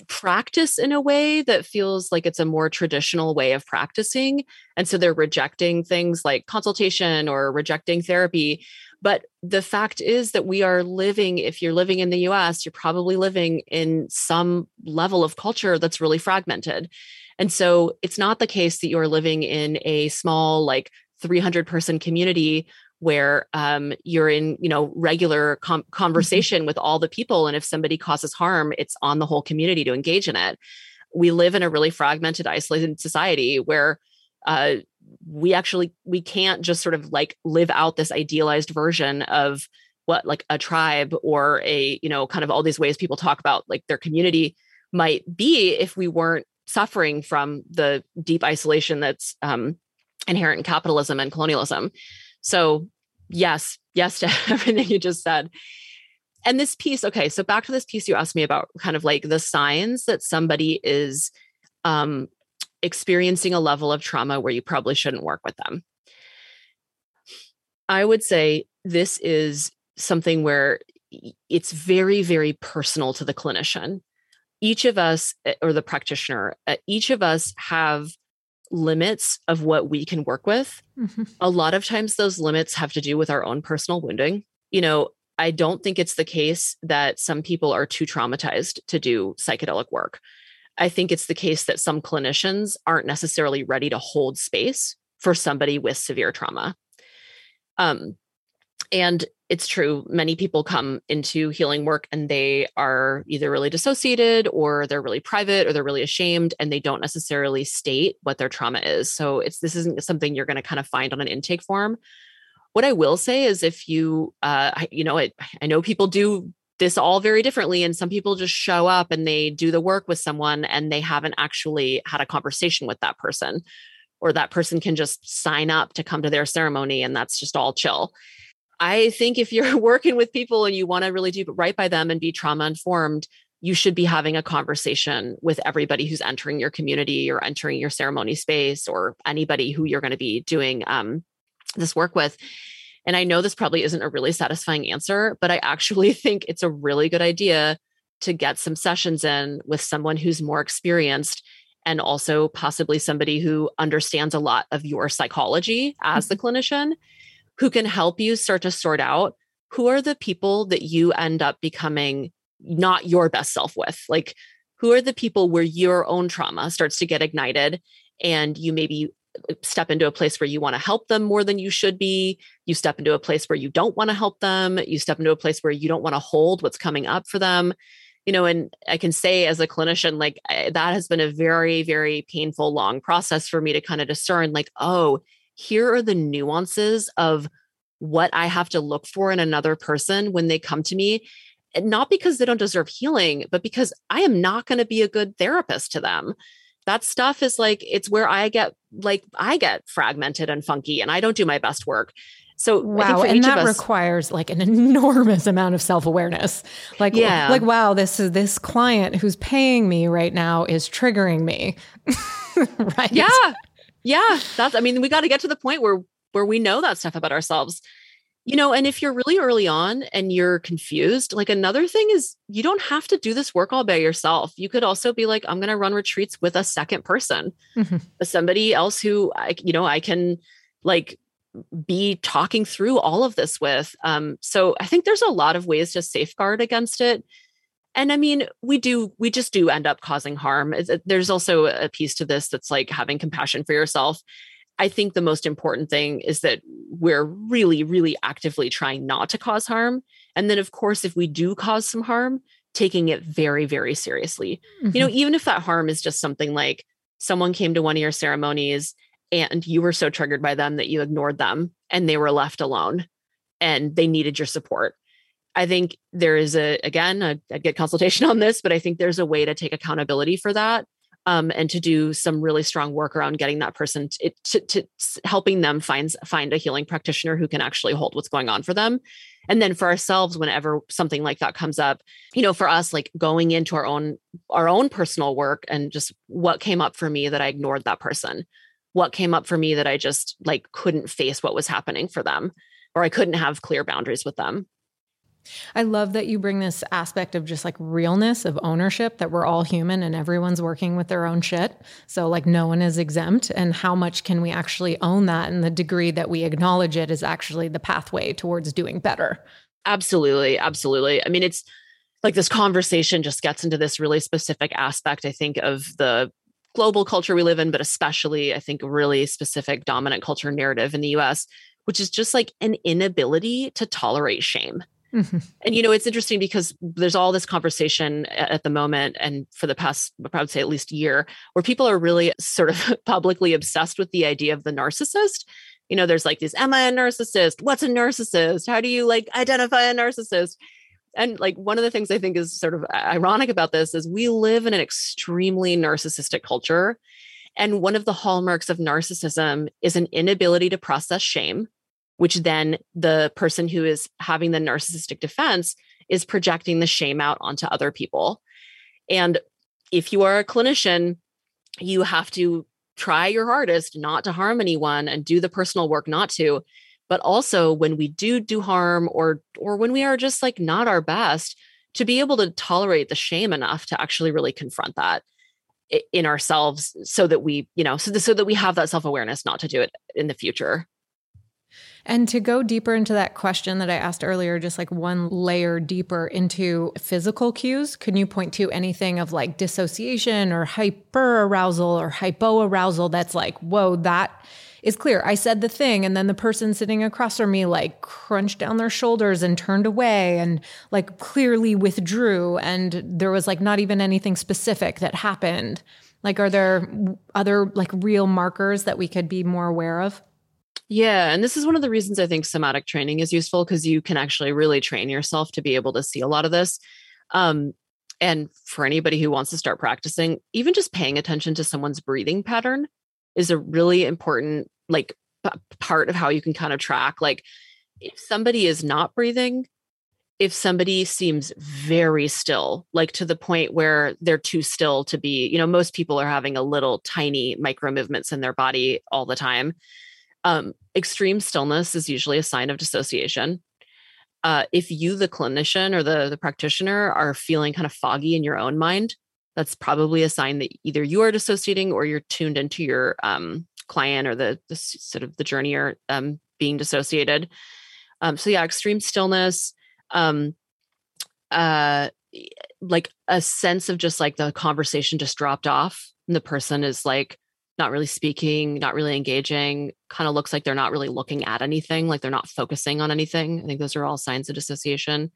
practice in a way that feels like it's a more traditional way of practicing. And so they're rejecting things like consultation or rejecting therapy. But the fact is that we are living, if you're living in the US, you're probably living in some level of culture that's really fragmented. And so it's not the case that you're living in a small, like 300 person community where um, you're in you know regular com- mm-hmm. conversation with all the people and if somebody causes harm it's on the whole community to engage in it we live in a really fragmented isolated society where uh, we actually we can't just sort of like live out this idealized version of what like a tribe or a you know kind of all these ways people talk about like their community might be if we weren't suffering from the deep isolation that's um, inherent in capitalism and colonialism so, yes, yes to [laughs] everything you just said. And this piece, okay, so back to this piece you asked me about kind of like the signs that somebody is um, experiencing a level of trauma where you probably shouldn't work with them. I would say this is something where it's very, very personal to the clinician. Each of us, eh, or the practitioner, eh, each of us have limits of what we can work with. Mm-hmm. A lot of times, those limits have to do with our own personal wounding. You know, I don't think it's the case that some people are too traumatized to do psychedelic work. I think it's the case that some clinicians aren't necessarily ready to hold space for somebody with severe trauma. Um, and it's true many people come into healing work and they are either really dissociated or they're really private or they're really ashamed and they don't necessarily state what their trauma is so it's this isn't something you're going to kind of find on an intake form what i will say is if you uh you know it, i know people do this all very differently and some people just show up and they do the work with someone and they haven't actually had a conversation with that person or that person can just sign up to come to their ceremony and that's just all chill. I think if you're [laughs] working with people and you want to really do right by them and be trauma informed, you should be having a conversation with everybody who's entering your community or entering your ceremony space or anybody who you're going to be doing um, this work with. And I know this probably isn't a really satisfying answer, but I actually [laughs] think it's a really good idea to get some sessions in with someone who's more experienced and also possibly somebody who understands a lot of your psychology as the mm-hmm. clinician who can help you start to sort out who are the people that you end up becoming not your best self with. Like who are the people where your own trauma starts to get ignited and you maybe uh, step into a place where you want to help them more than you should be. You step into a place where you don't want to help them. You step into a place where you don't want to hold what's coming up for them. You know, and I can say as a clinician, like I, that has been a very, very painful, long process for me to kind of discern, like, oh, here are the nuances of what I have to look for in another person when they come to me. Not because they don't deserve healing, but because I am not going to be a good therapist to them. That stuff is like, it's where I get like, I get fragmented and funky and I don't do my best work. So wow, and that us, requires like an enormous amount of self awareness. Like yeah. like wow, this is this client who's paying me right now is triggering me. [laughs] right? Yeah, yeah. That's I mean, we got to get to the point where where we know that stuff about ourselves. You know, and if you're really early on and you're confused, like another thing is you don't have to do this work all by yourself. You could also be like, I'm going to run retreats with a second person, mm-hmm. somebody else who I, you know, I can like be talking through all of this with. Um, so I think there's a lot of ways to safeguard against it. And I mean, we do, we just do end up causing harm. There's also a piece to this that's like having compassion for yourself. I think the most important thing is that we're really, really actively trying not to cause harm. And then, of course, if we do cause some harm, taking it very, very seriously. Mm-hmm. You know, mm-hmm. even if that harm is just something like someone came to one of your ceremonies and you were so triggered by them that you ignored them and they were left alone and they needed your support. I think there is a, again, i I'd get consultation [laughs] on this, but I think there's a way to take accountability for that um, and to do some really strong work around getting that person to, to, to, helping them find find a healing practitioner who can actually hold what's going on for them and then for ourselves whenever something like that comes up you know for us like going into our own our own personal work and just what came up for me that i ignored that person what came up for me that I just like couldn't face what was happening for them or I couldn't have clear boundaries with them. I love that you bring this aspect of just like realness of ownership that we're all human and everyone's working with their own shit. So, like, no one is exempt. And how much can we actually own that? And the degree that we acknowledge it is actually the pathway towards doing better. Absolutely. Absolutely. I mean, it's like this conversation just gets into this really specific aspect, I think, of the global culture we live in, but especially, I think, really specific dominant culture narrative in the US, which is just like an inability to tolerate shame. Mm-hmm. And you know, it's interesting because there's all this conversation at the moment, and for the past, I would say at least year, where people are really sort of [laughs] publicly obsessed with the idea of the narcissist. You know, there's like this, am I a narcissist? What's a narcissist? How do you like identify a narcissist? and like one of the things I think is sort of ironic about this is we live in an extremely narcissistic culture. And one of the hallmarks of narcissism is an inability to process shame, which then the person who is having the narcissistic defense is projecting the shame out onto other people. And if you are a clinician, you have to try your hardest not to harm anyone and do the personal work not to but also when we do do harm or or when we are just like not our best to be able to tolerate the shame enough to actually really confront that in ourselves so that we you know so, so that we have that self-awareness not to do it in the future and to go deeper into that question that I asked earlier, just like one layer deeper into physical cues, can you point to anything of like dissociation or hyper arousal or hypo arousal that's like, whoa, that is clear. I said the thing, and then the person sitting across from me like crunched down their shoulders and turned away and like clearly withdrew. And there was like not even anything specific that happened. Like, are there other like real markers that we could be more aware of? Yeah. And this is one of the reasons I think somatic training is useful because you can actually really train yourself to be able to see a lot of this. Um, and for anybody who wants to start practicing, even just paying attention to someone's breathing pattern is a really important like p- part of how you can kind of track like if somebody is not breathing if somebody seems very still like to the point where they're too still to be you know most people are having a little tiny micro movements in their body all the time um, extreme stillness is usually a sign of dissociation uh, if you the clinician or the the practitioner are feeling kind of foggy in your own mind that's probably a sign that either you are dissociating or you're tuned into your um, client or the, the, sort of the journey or um, being dissociated. Um, so yeah, extreme stillness, um, uh, like a sense of just like the conversation just dropped off and the person is like not really speaking, not really engaging, kind of looks like they're not really looking at anything, like they're not focusing on anything. I think those are all signs of dissociation.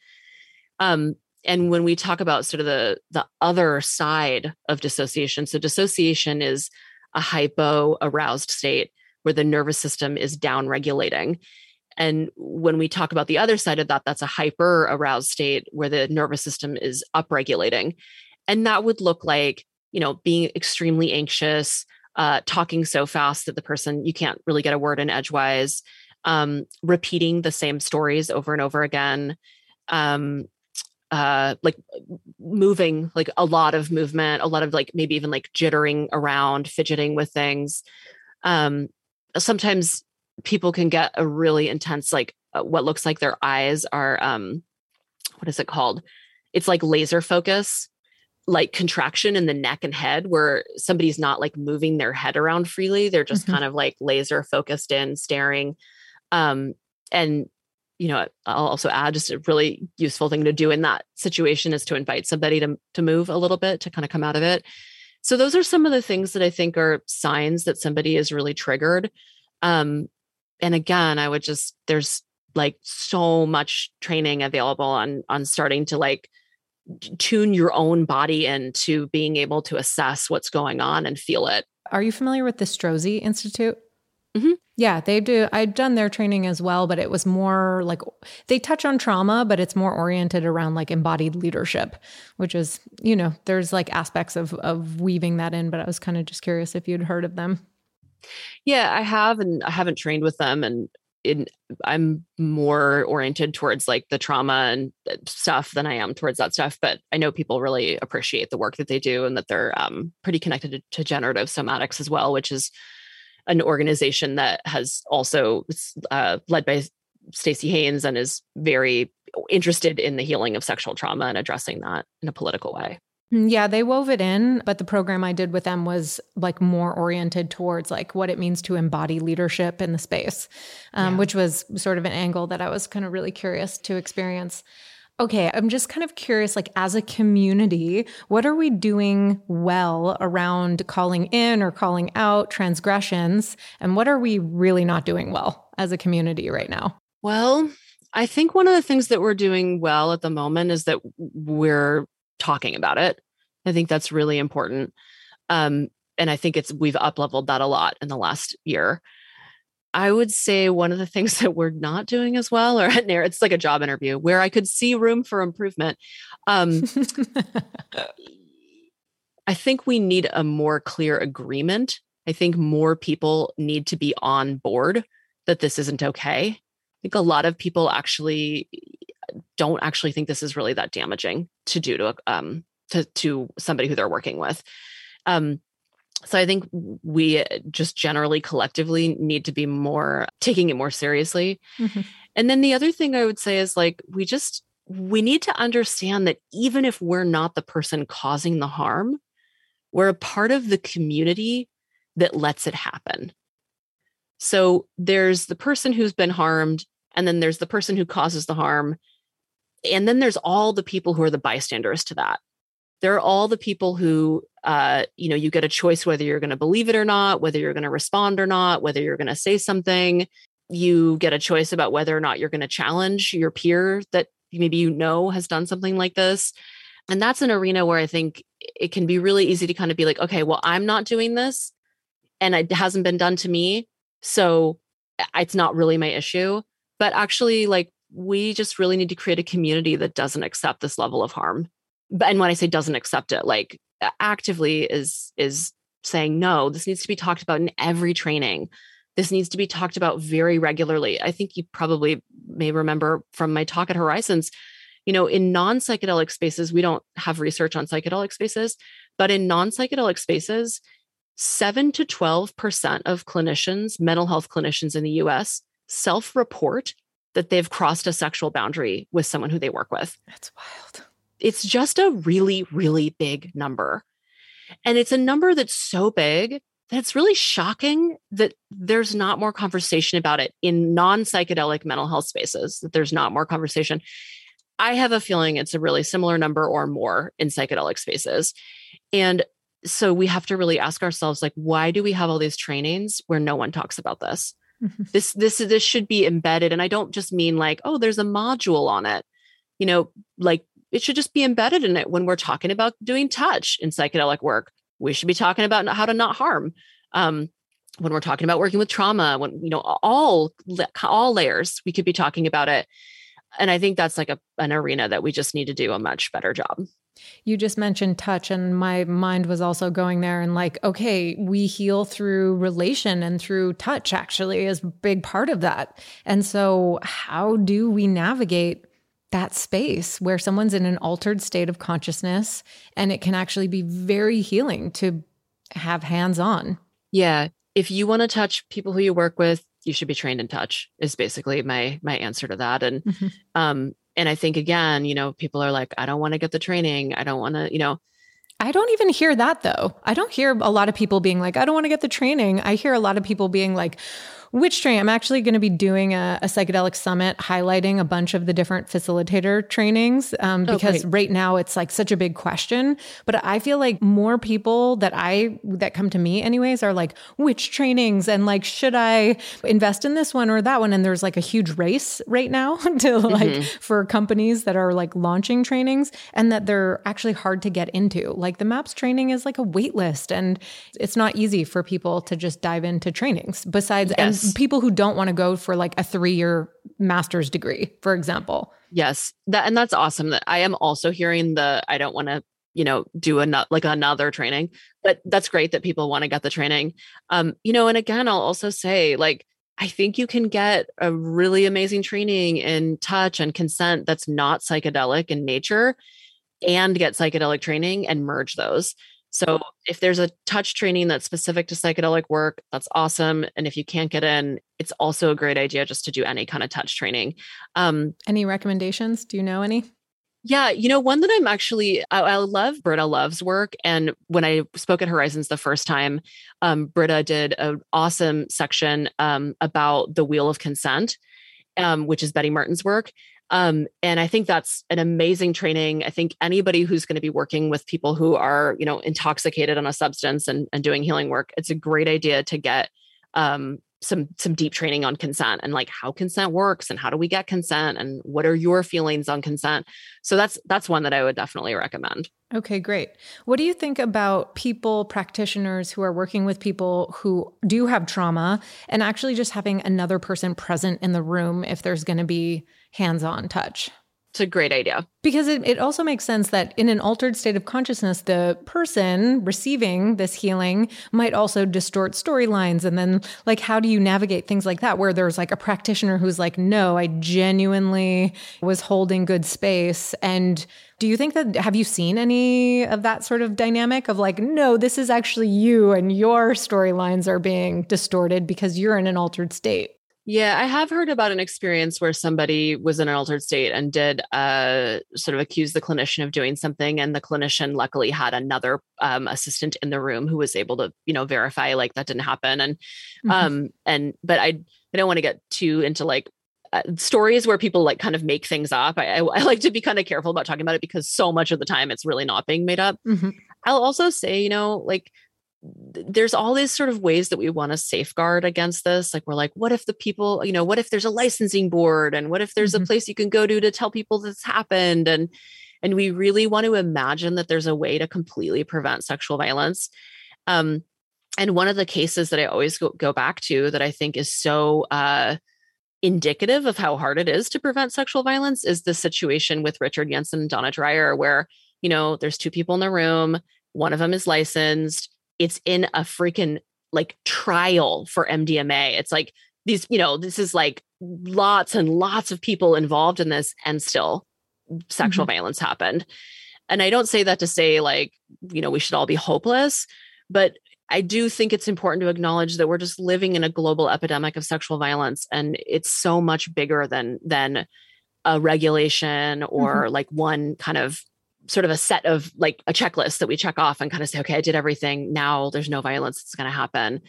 Um, and when we talk about sort of the the other side of dissociation so dissociation is a hypo aroused state where the nervous system is down regulating and when we talk about the other side of that that's a hyper aroused state where the nervous system is upregulating and that would look like you know being extremely anxious uh, talking so fast that the person you can't really get a word in edgewise um, repeating the same stories over and over again um, uh like moving like a lot of movement a lot of like maybe even like jittering around fidgeting with things. Um sometimes people can get a really intense like uh, what looks like their eyes are um what is it called? It's like laser focus like contraction in the neck and head where somebody's not like moving their head around freely they're just mm-hmm. kind of like laser focused in staring um and you know, I'll also add just a really useful thing to do in that situation is to invite somebody to, to move a little bit to kind of come out of it. So those are some of the things that I think are signs that somebody is really triggered. Um, and again, I would just there's like so much training available on on starting to like tune your own body into being able to assess what's going on and feel it. Are you familiar with the Strozzi Institute? Mm-hmm. Yeah, they do. I've done their training as well, but it was more like they touch on trauma, but it's more oriented around like embodied leadership, which is, you know, there's like aspects of of weaving that in, but I was kind of just curious if you'd heard of them. Yeah, I have and I haven't trained with them and in, I'm more oriented towards like the trauma and stuff than I am towards that stuff. But I know people really appreciate the work that they do and that they're um, pretty connected to, to generative somatics as well, which is an organization that has also uh, led by Staci Haines and is very interested in the healing of sexual trauma and addressing that in a political way. Mm, yeah, they wove it in, but the program I did with them was like more oriented towards like what it means to embody leadership in the space, um, yeah. which was sort of an angle that I was kind of really curious to experience. Okay, I'm just kind of curious like as a community, what are we doing well around calling in or calling out transgressions and what are we really not doing well as a community right now? Well, I think one of the things that we're doing well at the moment is that we're talking about it. I think that's really important. Um, and I think it's we've up leveled that a lot in the last year. I would say one of the [laughs] things that we're not doing as well, or [laughs] it's like a job interview where I could see room for improvement. Um, I think we need a more clear agreement. I think more people need to be on board that this isn't okay. I think a lot of people actually don't actually think this is really that damaging to do to um to to somebody who they're working with. Um, so I think we just generally collectively need to be more taking it more seriously. Mm-hmm. And then the other thing I would say is like we just we need to understand that even if we're not the person causing the harm, we're a part of the community that lets it happen. So there's the person who's been harmed, and then there's the person who causes the harm. And then there's all the people who are the bystanders to that. There are all the people who uh, you know you get a choice whether you're going to believe it or not whether you're going to respond or not whether you're going to say something. You get a choice about whether or not you're going to challenge your peer that maybe you know has done something like this. And that's an arena where i think it can be really easy to kind of be like okay well i'm not doing this and it hasn't been done to me so it's not really my issue. But actually like we just really need to create a community that doesn't accept this level of harm and when I say doesn't accept it, like actively is is saying, no, this needs to be talked about in every training. This needs to be talked about very regularly. I think you probably may remember from my talk at Horizons, you know, in non psychedelic spaces, we don't have research on psychedelic spaces, but in non psychedelic spaces, 7 to 12% of clinicians, mental health clinicians in the US, self report that they've crossed a sexual boundary with someone who they work with. That's wild. It's just a really, really big number. And it's a number that's so big that it's really shocking that there's not more conversation about it in non psychedelic mental health spaces, that there's not more conversation. I have a feeling it's a really similar number or more in psychedelic spaces. And so we have to really ask ourselves like why do we have all these trainings where no one talks about this? Mm-hmm. This this this should be embedded and I don't just mean like oh there's a module on it. You know, like it should just be embedded in it when we're talking about doing touch in psychedelic work. We should be talking about how to not harm. Um, when we're talking about working with trauma, when you know all all layers, we could be talking about it and I think that's like a, an arena that we just need to do a much better job. You just mentioned touch, and my mind was also going there. And like, okay, we heal through relation and through touch, actually, is a big part of that. And so, how do we navigate that space where someone's in an altered state of consciousness and it can actually be very healing to have hands on? Yeah. If you want to touch people who you work with, you should be trained in touch is basically my my answer to that and mm-hmm. um and i think again you know people are like i don't want to get the training i don't want to you know I don't even hear that though. I don't hear a lot of people being like, I don't want to get the training. I hear a lot of people being like, which training? I'm actually going to be doing a, a, psychedelic summit highlighting a bunch of the different facilitator trainings um, oh, because oh, right now it's like such a big question. But I feel like more people that I that come to me anyways are like, which trainings and like should I invest in this one or that one? And there's like a huge race right now [laughs] to like mm-hmm. for companies that are like launching trainings and that they're actually hard to get into. Like the MAPS training is like a wait list and it's not easy for people to just dive into trainings. Besides, yes. and people who don't want to go for like a three year master's degree, for example. Yes. That and that's awesome. That I am also hearing the I don't want to, you know, do another like another training. But that's great that people want to get the training. Um, you know, and again, I'll also say like I think you can get a really amazing training in touch and consent that's not psychedelic in nature and get psychedelic training and merge those. So if there's a touch training that's specific to psychedelic work, that's awesome. And if you can't get in, it's also a great idea just to do any kind of touch training. Um, any recommendations? Do you know any? Yeah, you know, one that I'm actually, I, I, love Britta Love's work. And when I spoke at Horizons the first time, um, Britta did an awesome section um, about the Wheel of Consent, um, which is Betty Martin's work. Um, and I think that's an amazing training. I think anybody who's going to be working with people who are, you know, intoxicated on a substance and, and doing healing work, it's a great idea to get um, some some deep training on consent and like how consent works and how do we get consent and what are your feelings on consent. So that's that's one that i would definitely recommend. Okay great. What do you think about people practitioners who are working with people who do have trauma and actually just having another person present in the room if there's going to be hands on touch. It's a great idea. Because it, it also makes sense that in an altered state of consciousness, the person receiving this healing might also distort storylines. And then, like, how do you navigate things like that where there's like a practitioner who's like, no, I genuinely was holding good space. And do you think that, have you seen any of that sort of dynamic of like, no, this is actually you and your storylines are being distorted because you're in an altered state? Yeah, I have heard about an experience where somebody was in an altered state and did uh, sort of accuse the clinician of doing something, and the clinician luckily had another um, assistant in the room who was able to, you know, verify like that didn't happen. And mm-hmm. um, and but I I don't want to get too into like uh, stories where people like kind of make things up. I, I, I, like to be kind of careful about talking about it because so much of the time it's really not being made up. Mm-hmm. I'll also say, you know, like there's all these sort of ways that we want to safeguard against this. Like we're like, what if the people, you know, what if there's a licensing board and what if there's mm-hmm. a place you can go to to tell people this happened and and we really want to imagine that there's a way to completely prevent sexual violence. Um, and one of the cases that I always go, go back to that I think is so uh, indicative of how hard it is to prevent sexual violence is the situation with Richard Yensen and Donna Dryer, where you know there's two people in the room, one of them is licensed it's in a freaking like trial for MDMA. It's like these, you know, this is like lots and lots of people involved in this, and still sexual mm-hmm. violence happened. And I don't say that to say like, you know, we should all be hopeless, but I do think it's important to acknowledge that we're just living in a global epidemic of sexual violence and it's so much bigger than than a regulation or mm-hmm. like one kind of sort of a set of like a checklist that we check off and kind of say okay I did everything now there's no violence that's going to happen.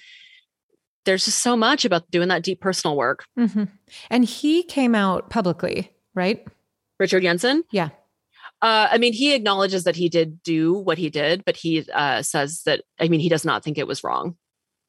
There's just so much about doing that deep personal work. Mm-hmm. And he came out publicly, right? Richard Yensen? Yeah. Uh, I mean, he acknowledges that he did do what he did, but he uh, says that, I mean, he does not think it was wrong,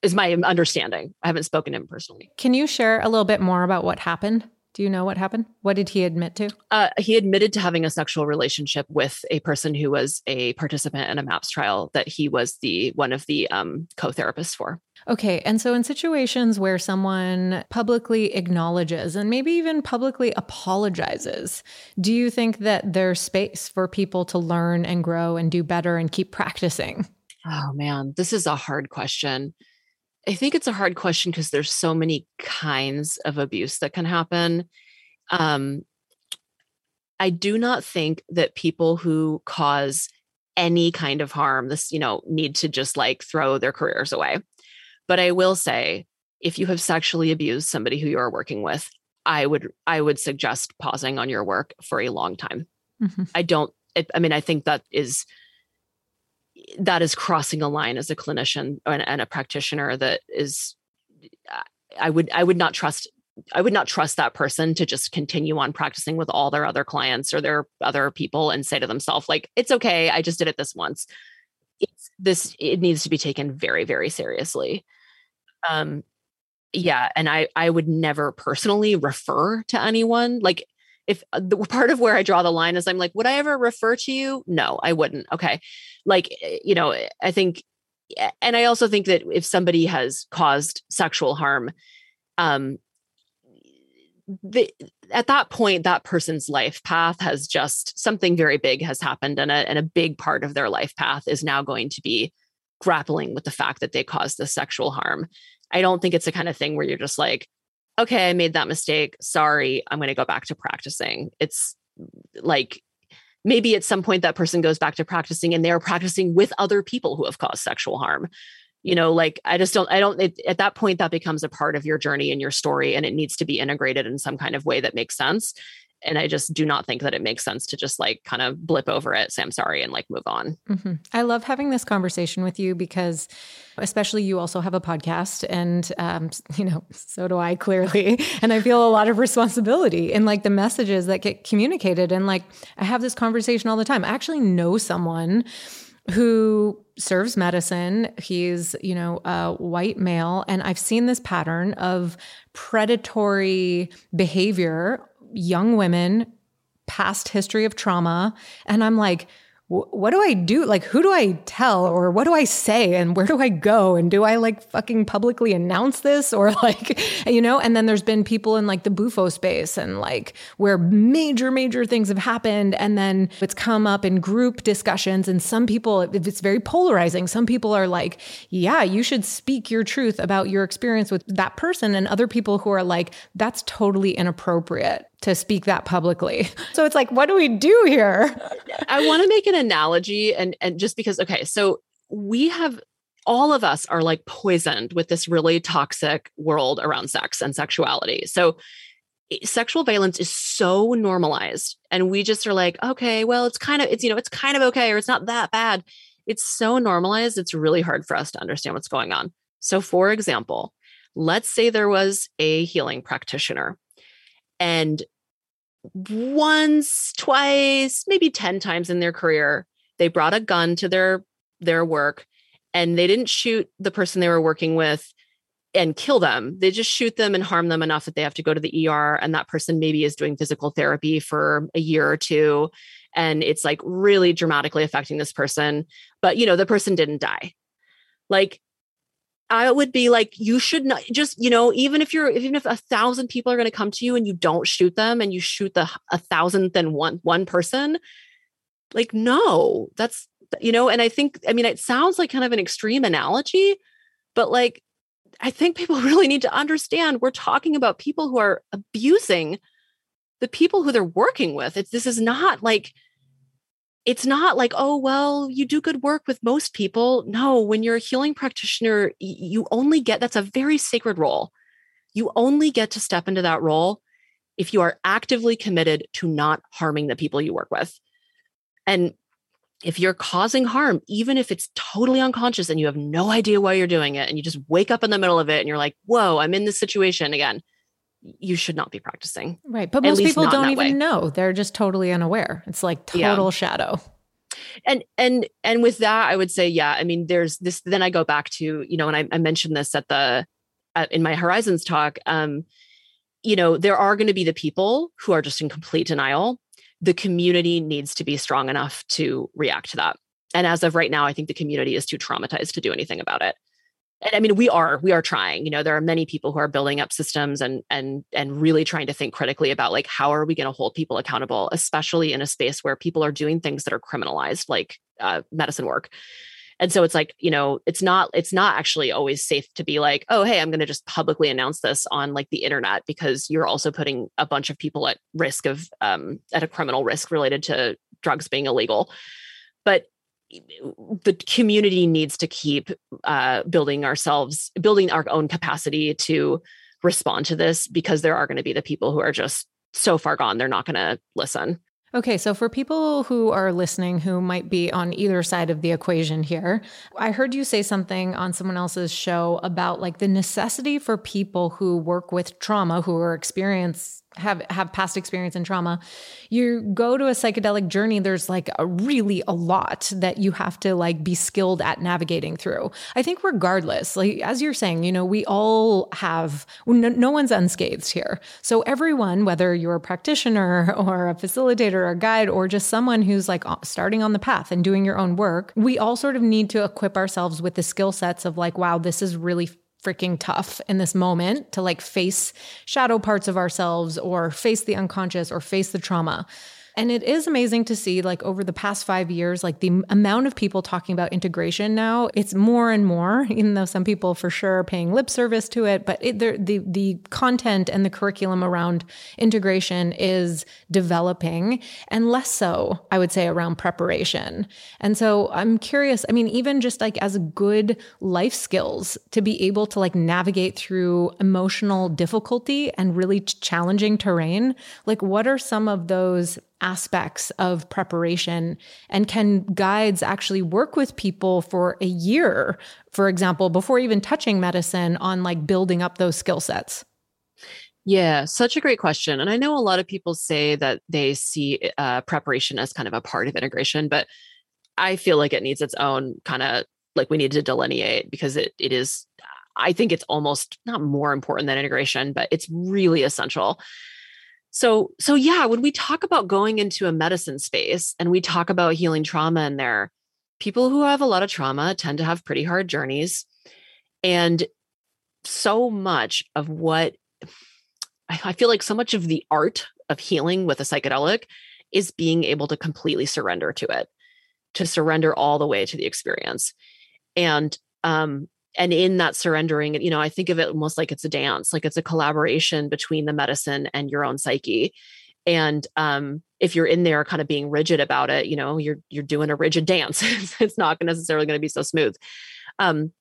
is my understanding. I haven't spoken to him personally. Can you share a little bit more about what happened? Do you know what happened? What did he admit to? Uh, he admitted to having a sexual relationship with a person who was a participant in a MAPS trial that he was the one of the um, co-therapists for. Okay. And so, in situations where someone publicly acknowledges and maybe even publicly apologizes, do you think that there's space for people to learn and grow and do better and keep practicing? Oh, man, this is a hard question. I think it's a hard question because there's so many kinds of abuse that can happen. Um, I do not think that people who cause any kind of harm, this, you know, need to just like throw their careers away. But I will say, if you have sexually abused somebody who you are working with, I would I would suggest pausing on your work for a long time. Mm-hmm. I don't. I mean, I think that is that is crossing a line as a clinician and, and a practitioner that is i would i would not trust I would not trust that person to just continue on practicing with all their other clients or their other people and say to themselves, like, it's okay. I just did it this once. It's this, it needs to be taken very, very seriously. Um, yeah. And I, I would never personally refer to anyone. Like, if uh, the part of where I draw the line is I'm like, would I ever refer to you? No, I wouldn't. Okay. Like, eh, you know, I think, eh, and I also think that if somebody has caused sexual harm, um, the, at that point, that person's life path has just something very big has happened, and a, and a big part of their life path is now going to be grappling with the fact that they caused the sexual harm. I don't think it's the kind of thing where you're just like, okay, I made that mistake. Sorry, I'm going to go back to practicing. It's like maybe at some point that person goes back to practicing and they're practicing with other people who have caused sexual harm. You know, like I just don't, I don't, it, at that point, that becomes a part of your journey and your story, and it needs to be integrated in some kind of way that makes sense and i just do not think that it makes sense to just like kind of blip over it say i'm sorry and like move on mm-hmm. i love having this conversation with you because especially you also have a podcast and um, you know so do i clearly [laughs] and i feel a lot of responsibility in like the messages that get communicated and like i have this conversation all the time i actually know someone who serves medicine. He's, you know, a white male. And I've seen this pattern of predatory behavior young women, past history of trauma. And I'm like, what do I do? Like, who do I tell or what do I say and where do I go? And do I like fucking publicly announce this or [laughs] like, you know? And then there's been people in like the bufo space and like where major, major things have happened. And then it's come up in group discussions. And some people, if it's very polarizing. Some people are like, yeah, you should speak your truth about your experience with that person. And other people who are like, that's totally inappropriate to speak that publicly. [laughs] So it's like, what do we do here? [laughs] I want to make an analogy and and just because okay, so we have all of us are like poisoned with this really toxic world around sex and sexuality. So sexual violence is so normalized and we just are like, okay, well, it's kind of it's you know, it's kind of okay or it's not that bad. It's so normalized, it's really hard for us to understand what's going on. So for example, let's say there was a healing practitioner and once, twice, maybe 10 times in their career, they brought a gun to their their work and they didn't shoot the person they were working with and kill them. They just shoot them and harm them enough that they have to go to the ER and that person maybe is doing physical therapy for a year or two and it's like really dramatically affecting this person, but you know, the person didn't die. Like I would be like, you should not just, you know, even if you're, even if a thousand people are going to come to you and you don't shoot them and you shoot the a thousandth and one, one person, like, no, that's, you know, and I think, I mean, it sounds like kind of an extreme analogy, but like, I think people [laughs] really need to understand we're talking about people who are abusing the people who they're working with. It's this is not like it's not like, oh, well, you do good work with most people. No, when you're a healing practitioner, you only get that's a very sacred role. You only get to step into that role if you are actively committed to not harming the people you work with. And if you're causing harm, even if it's totally unconscious and you have no idea why you're doing it, and you just wake up in the middle of it and you're like, whoa, I'm in this situation again, you should not be practicing. Right. But most people don't even way. know. They're just totally unaware. It's like total yeah. shadow. And and and with that, I would say, yeah, I mean, there's this, then I go back to, you know, and I, I mentioned this at the at, in my horizons talk. Um, you know, there are going to be the people who are just in complete denial. The community needs to be strong enough to react to that. And as of right now, I think the community is too traumatized to do anything about it. And I mean, we are we are trying. You know, there are many people who are building up systems and and and really trying to think critically about like how are we going to hold people accountable, especially in a space where people are doing things that are criminalized, like uh, medicine work and so it's like you know it's not it's not actually always safe to be like oh hey i'm going to just publicly announce this on like the internet because you're also putting a bunch of people at risk of um, at a criminal risk related to drugs being illegal but the community needs to keep uh, building ourselves building our own capacity to respond to this because there are going to be the people who are just so far gone they're not going to listen. Okay, so for people who are listening who might be on either side of the equation here, I heard you say something on someone else's show about like the necessity for people who work with trauma, who are experience have have past experience in trauma. You go to a psychedelic journey there's like a really a lot that you have to like be skilled at navigating through. I think regardless like as you're saying you know we all have no, no one's unscathed here. So everyone whether you're a practitioner [laughs] or a facilitator or a guide or just someone who's like uh, starting on the path and doing your own work we all sort of need to equip ourselves with the skill sets of like wow this is really freaking tough in this moment to like face shadow parts of ourselves or face the unconscious or face the trauma. And it is amazing to see, like, over the past five years, like the amount of people talking about integration now, it's more and more, [laughs] even though some people for sure are paying lip service to it. But it, the, the content and the curriculum around integration is developing and less so, I would say, around preparation. And so I'm curious, I mean, even just like as good life skills to be able to like navigate through emotional difficulty and really challenging terrain, like, what are some of those aspects of preparation? And can guides actually work with people for a year, for example, before even touching medicine on like building up those skill sets? Yeah, such a great question. And I know a lot of people say that they see uh, preparation as kind of a part of integration, but I feel like it needs its own kind of like we need to delineate because it it is I think it's almost not more important than integration, but it's really essential. So, so yeah, when we talk about going into a medicine space and we talk about healing trauma in there, people who have a lot of trauma tend to have pretty hard journeys. And so much of what I feel like so much of the art of healing with a psychedelic is being able to completely surrender to it, to surrender all the way to the experience. And um, and in that surrendering you know i think of it almost like it's a dance like it's a collaboration between the medicine and your own psyche. And um, if you're in there kind of being rigid about it you know you're you're doing a rigid dance. [laughs] It's not necessarily going to be so smooth. Um,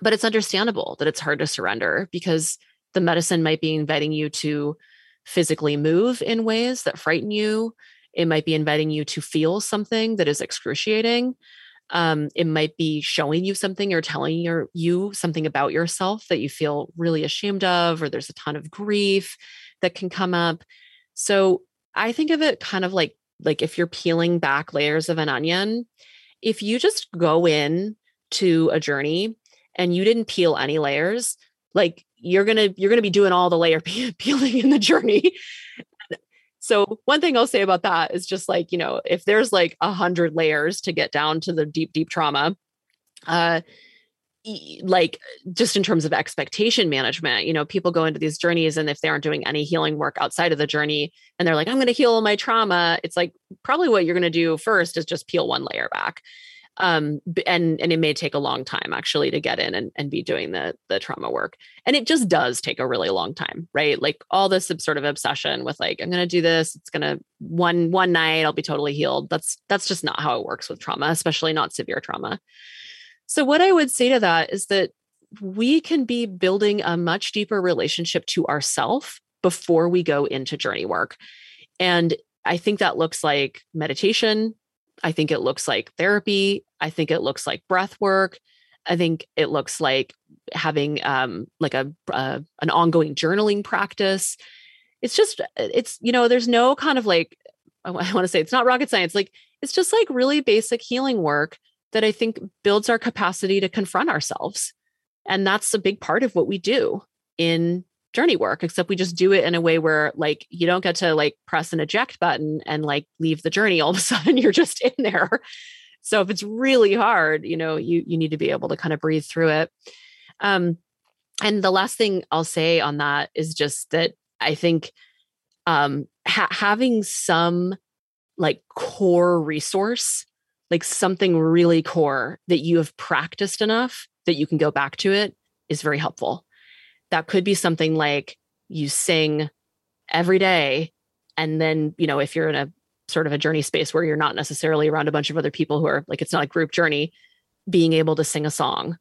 but it's understandable that it's hard to surrender because the medicine might be inviting you to physically move in ways that frighten you. It might be inviting you to feel something that is excruciating um, it might be showing you something or telling your, you something about yourself that you feel really ashamed of, or there's a ton of grief that can come up. So I think of it kind of like like if you're peeling back layers of an onion, if you just go in to a journey and you didn't peel any layers, like you're gonna you're gonna be doing all the layer [laughs] peeling in the journey so one thing I'll say about that is just like, you know, if there's like a hundred layers to get down to the deep, deep trauma, uh, like just in terms of expectation management, you know, people go into these journeys and if they aren't doing any healing work outside of the journey and they're like, I'm going to heal my trauma, it's like probably what you're going to do first is just peel one layer back. Um and and it may take a long time actually to get in and, and be doing the the trauma work. And it just does take a really long time right? Like all this sort of obsession with like i'm to do this. It's to one one night i'll be totally healed. That's that's just not how it works with trauma especially not severe trauma. So what i would say to that is that we can be building a much deeper relationship to ourself before we go into journey work. And i think that looks like meditation I think it looks like therapy. I think it looks like breath work. I think it looks like having um, like a uh, an ongoing journaling practice. It's just uh, it's you know there's no kind of like I [laughs] want to say it's not rocket science. Like it's just like really basic healing work that I think builds our capacity to confront ourselves, and that's a big part of what we do in journey work except we just do it in a way where like you don't get to like press an eject button and like leave the journey all of a [laughs] sudden you're just in there. So if it's really hard you know you you need to be able to kind of breathe through it. Um and the last thing i'll say on that is just that i think um ha- having some like core resource like something really core that you have practiced enough that you can go back to it is very helpful that could be something like you sing every day and then you know if you're in a sort of a journey space where you're not necessarily around a bunch of other people who are like it's not a group journey being able to sing a song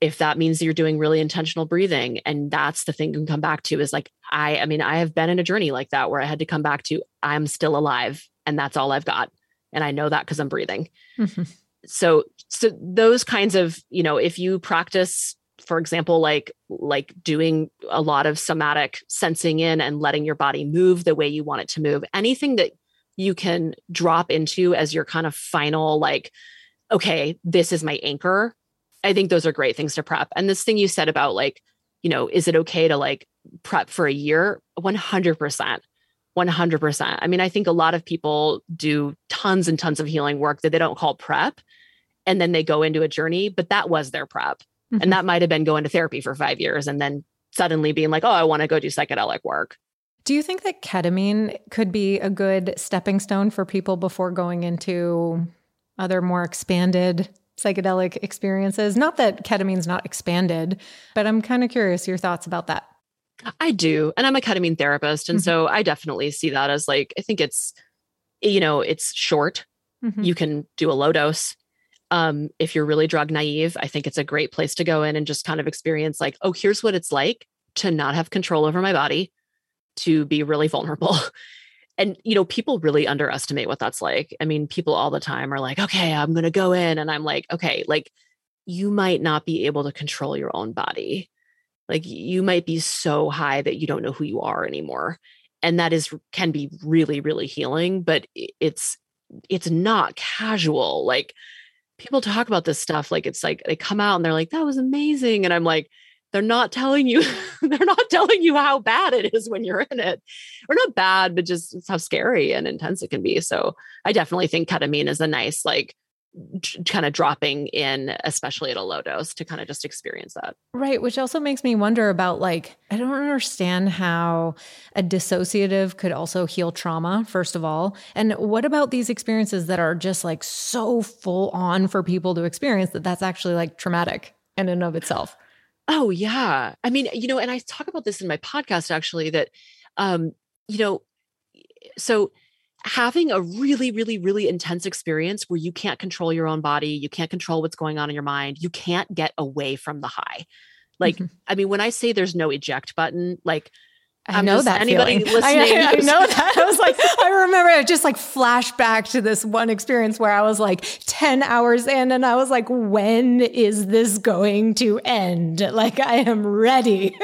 if that means you're doing really intentional breathing and that's the thing you can come back to is like i i mean i have been in a journey like that where i had to come back to i'm still alive and that's all i've got and i know that because i'm breathing mm-hmm. so so those kinds of you know if you practice for example like like doing a lot of somatic sensing in and letting your body move the way you want it to move. Anything that you can drop into as your kind of final like okay this is my anchor i think those are great things to prep. And this thing you said about like you know is it okay to like prep for a year? 100% 100% i mean i think a lot of people do tons and tons of healing work that they don't call prep and then they go into a journey but that was their prep Mm-hmm. And that might have been going to therapy for five years and then suddenly being like, oh, I want to go do psychedelic work. Do you think that ketamine could be a good stepping stone for people before going into other more expanded psychedelic experiences? Not that ketamine's not expanded, but I'm kind of curious your thoughts about that. I do. And I'm a ketamine therapist. And mm-hmm. so I definitely see that as like, I think it's, you know, it's short. Mm-hmm. You can do a low dose. Um, if you're really drug naive, I think it's a great place to go in and just kind of experience like, oh, here's what it's like to not have control over my body, to be really vulnerable. [laughs] and you know, people really underestimate what that's like. I mean, people all the time are like, okay, I'm going to go in and I'm like, okay, like you might not be able to control your own body. Like you might be so high that you don't know who you are anymore. And that is can be really really healing, but it's it's not casual. Like people talk about this stuff like it's like they come out and they're like that was amazing and i'm like they're not telling you [laughs] they're not telling you how bad it is when you're in it or not bad but just how scary and intense it can be so i definitely think ketamine is a nice like kind of dropping in especially at a low dose to kind of just experience that. Right which also makes me wonder about like i don't understand how a dissociative could also heal trauma first of all. And what about these experiences that are just like so full on for people to experience that that's actually like traumatic in and of itself? Oh yeah. I mean you know and i talk about this in my podcast actually that um you know so having a really, really, really intense experience where you can't control your own body, you can't control what's going on in your mind, you can't get away from the high. Like, mm-hmm. I mean, when I say there's no eject button, like, I know just, that anybody feeling. [laughs] listening. I, I, I know [laughs] that. I was like, I remember I just like flashback to this one experience where I was like 10 hours in and I was like, when is this going to end? Like, I am ready.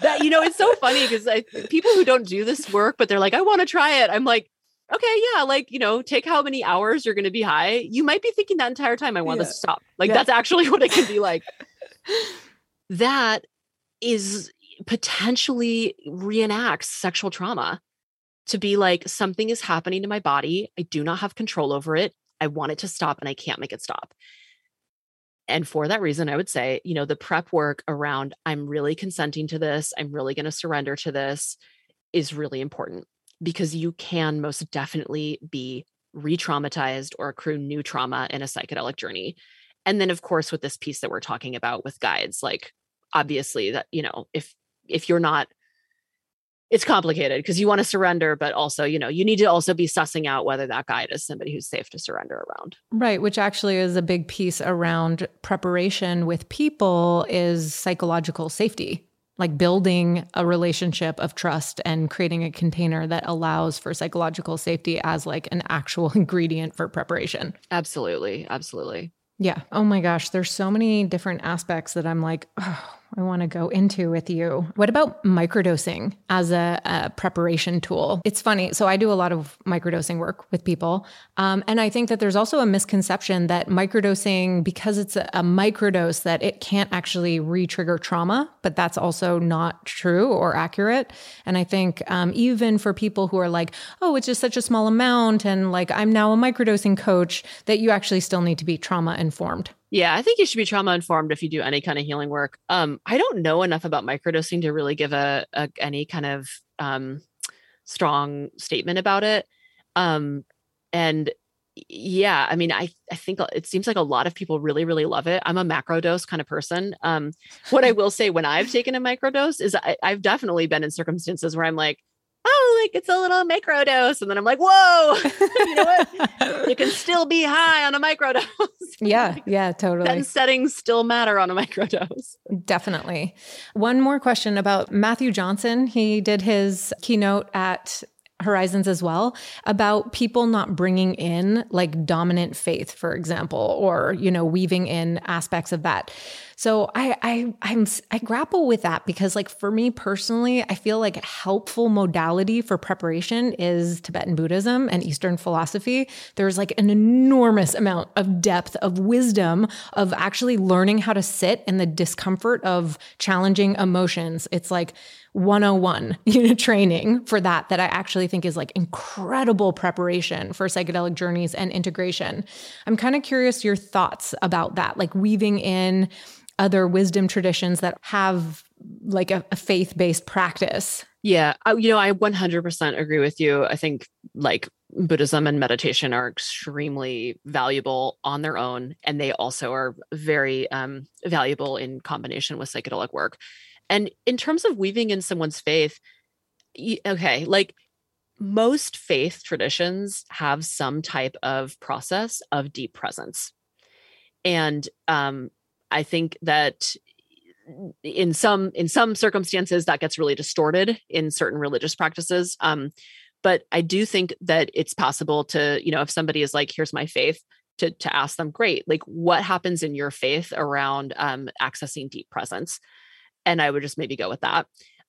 that, you know, it's so funny because people who don't do this work, but they're like, I want to try it. I'm like, okay, yeah, like, you know, take how many hours you're going to be high. You might be thinking that entire time, I want yeah. this to stop. Like, yeah. that's actually what it can be like. [laughs] that is potentially reenacts sexual trauma to be like, something is happening to my body. I do not have control over it. I want it to stop and I can't make it stop. And for that reason, I would say, you know, the prep work around I'm really consenting to this, I'm really going to surrender to this is really important because you can most definitely be re-traumatized or accrue new trauma in a psychedelic journey. And then of course with this piece that we're talking about with guides like obviously that you know if if you're not it's complicated because you want to surrender but also you know you need to also be sussing out whether that guide is somebody who's safe to surrender around. Right which actually is a big piece around preparation with people is psychological safety like building a relationship of trust and creating a container that allows for psychological safety as like an actual [laughs] ingredient for preparation absolutely absolutely yeah. Oh my gosh. There's so many different aspects that I'm like, oh, I want to go into with you. What about microdosing as a, a, preparation tool? It's funny. So I do a lot of microdosing work with people. Um, and I think that there's also a misconception that microdosing, because it's a, a microdose, that it can't actually re-trigger trauma, but that's also not true or accurate. And I think um, even for people who are like, oh, it's just such a small amount and like I'm now a microdosing coach, that you actually still need to be trauma informed. Yeah, I think you should be trauma informed if you do any kind of healing work. Um, I don't know enough about microdosing to really give a, a any kind of um, strong statement about it. Um, and yeah, I mean, I I think it seems like a lot of people really really love it. I'm a macro dose kind of person. Um, what I [laughs] will say when I've taken a microdose is I, I've definitely been in circumstances where I'm like, oh, like it's a little micro dose. And then I'm like, whoa, [laughs] you know what? you can [laughs] still be high on a micro dose. [laughs] yeah, yeah, totally. And settings still matter on a micro dose. Definitely. One more question about Matthew Johnson. He did his keynote at horizons as well about people not bringing in like dominant faith for example or you know weaving in aspects of that so I I I'm I grapple with that because like for me personally, I feel like a helpful modality for preparation is Tibetan Buddhism and Eastern philosophy. There's like an enormous amount of depth of wisdom of actually learning how to sit in the discomfort of challenging emotions. It's like 101 you know training for that that I actually think is like incredible preparation for psychedelic journeys and integration. I'm kind of curious your thoughts about that like weaving in other wisdom traditions that have like a, a faith based practice. Yeah, I, you know, I 100% agree with you. I think like Buddhism and meditation are extremely valuable on their own, and they also are very um, valuable in combination with psychedelic work. And in terms of weaving in someone's faith, okay, like most faith traditions have some type of process of deep presence. And um, I think that in some in some circumstances that gets really distorted in certain religious practices. Um, but I do think that it's possible to, you know, if somebody is like, "Here's my faith," to to ask them, "Great, like what happens in your faith around um, accessing deep presence?" And I would just maybe go with that.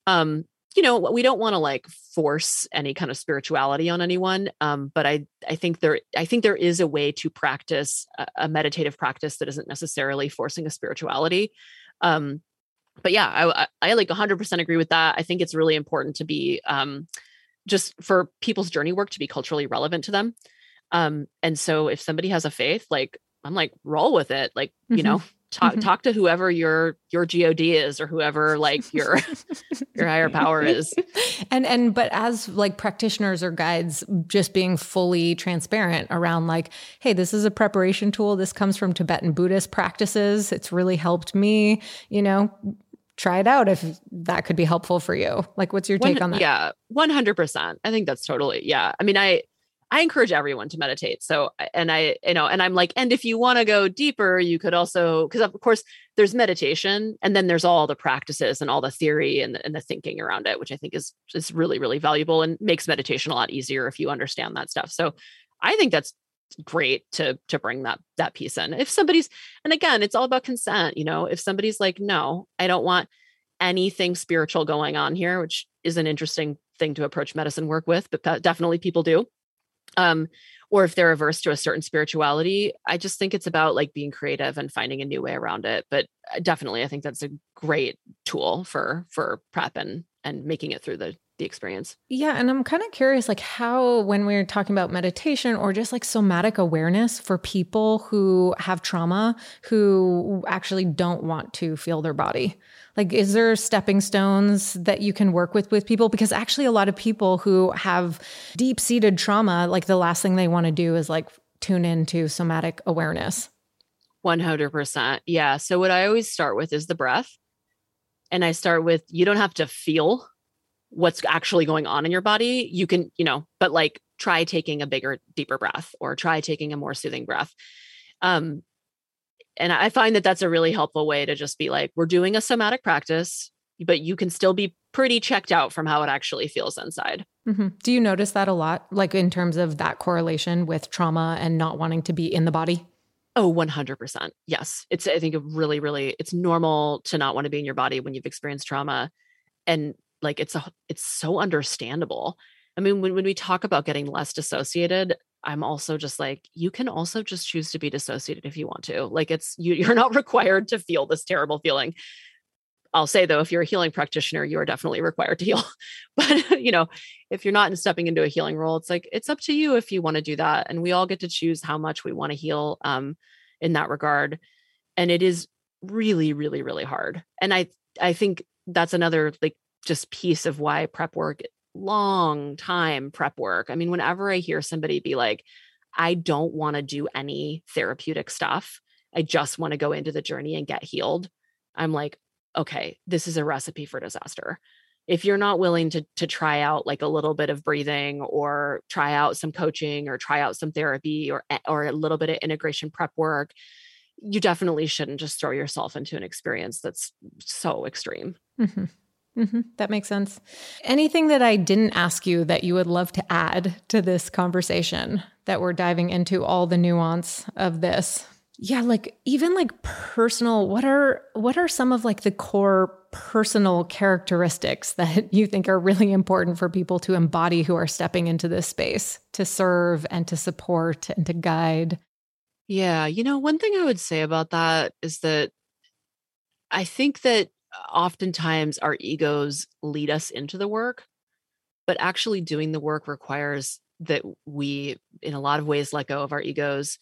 Um, you know we don't want to like force any kind of spirituality on anyone um, but i i think there i think there is a way to practice a, a meditative practice that isn't necessarily forcing a spirituality um, but yeah I, I, I like 100% agree with that i think it's really important to be um, just for people's journey work to be culturally relevant to them um, and so if somebody has a faith like i'm like roll with it like you mm-hmm. know talk mm-hmm. talk to whoever your your god is or whoever like your [laughs] your higher power is. And and but as like practitioners or guides just being fully transparent around like hey this is a preparation tool. This comes from tibetan buddhist practices. It's really helped me you know try it out if that could be helpful for you. Like what's your take One, on that? yeah 100% i think that's totally yeah. I mean i I encourage everyone to meditate. So, and I, you know, and I'm like, and if you want to go deeper, you could also, because of course there's meditation and then there's all the practices and all the theory and the, and the thinking around it, which I think is, is really, really valuable and makes meditation a lot easier if you understand that stuff. So I think that's great to to bring that that piece in if somebody's and again it's all about consent you know if somebody's like no i don't want anything spiritual going on here which is an interesting thing to approach medicine work with but definitely people do um, or if they're averse to a certain spirituality i just think it's about like being creative and finding a new way around it but uh, definitely i think that's a great tool for for prep and and making it through the the experience. Yeah. And I'm kind of curious, like, how, when we're talking about meditation or just like somatic awareness for people who have trauma, who actually don't want to feel their body, like, is there stepping stones that you can work with with people? Because actually, a lot of people who have deep seated trauma, like, the last thing they want to do is like tune into somatic awareness. 100%. Yeah. So, what I always start with is the breath. And I start with you don't have to feel what's actually going on in your body. You can, you know, but like try taking a bigger, deeper breath or try taking a more soothing breath. Um, and I find that that's a really helpful way to just be like, we're doing a somatic practice, but you can still be pretty checked out from how it actually feels inside. Mm-hmm. Do you notice that a lot, like in terms of that correlation with trauma and not wanting to be in the body? Oh, 100%. Yes. It's, I think, really, really, it's normal to not want to be in your body when you've experienced trauma. And like, it's a, it's so understandable. I mean, when, when we talk about getting less dissociated, I'm also just like, you can also just choose to be dissociated if you want to. Like, it's, you, [laughs] you're not required to feel this terrible feeling. I'll say though, if you're a healing practitioner, you are definitely required to [laughs] heal. But you know, if you're not stepping into a healing role, it's like it's up to you if you want to do that, and we all get to choose how much we want to heal um, in that regard. And it is really, really, really hard. And I, I think that's another like just piece of why prep work, long time prep work. I mean, whenever I hear somebody be like, I don't want to do any therapeutic stuff. I just want to go into the journey and get healed. I'm like, okay, this is a recipe for disaster. If you're not willing to to try out like a little bit of breathing or try out some coaching or try out some therapy or eh, or a little bit of integration prep work, you definitely shouldn't just throw yourself into an experience that's so extreme. Mm-hmm. Mm-hmm. That makes sense. Anything that I didn't ask you that you would love to add to this conversation that we're diving into all the nuance of this? yeah like even like personal what are what are some of like the core personal characteristics that [laughs] you think are really important for people to embody who are stepping into this space to serve and to support and to guide yeah you know one thing i would say about that is that i think that oftentimes our egos lead us into the work but actually doing the work requires that we in a lot of ways let go of our egos.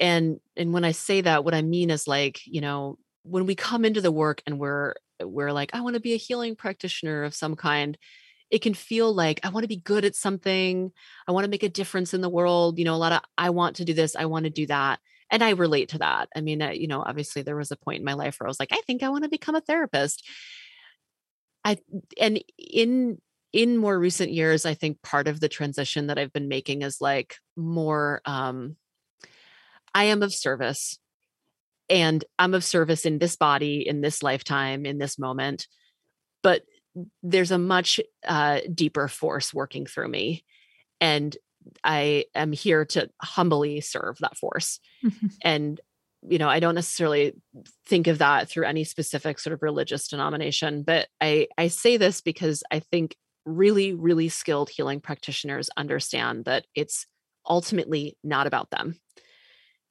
And and when i say that what i mean is like you know when we come into the work and we're we're like i want to be a healing practitioner of some kind it can feel like i want to be good at something. I want to make a difference in the world. You know a lot of i want to do this. I want to do that and i relate to that i mean you know obviously there was a point in my life where i was like i think i want to become a therapist i and in in more recent years i think part of the transition that i've been making is like more um I am of service and I'm of service in this body, in this lifetime, in this moment. But there's a much uh, deeper force working through me. And I am here to humbly serve that force. Mm-hmm. [laughs] And, you know, I don't necessarily think of that through any specific sort of religious denomination, but I, I say this because I think really, really skilled healing practitioners understand that it's ultimately not about them.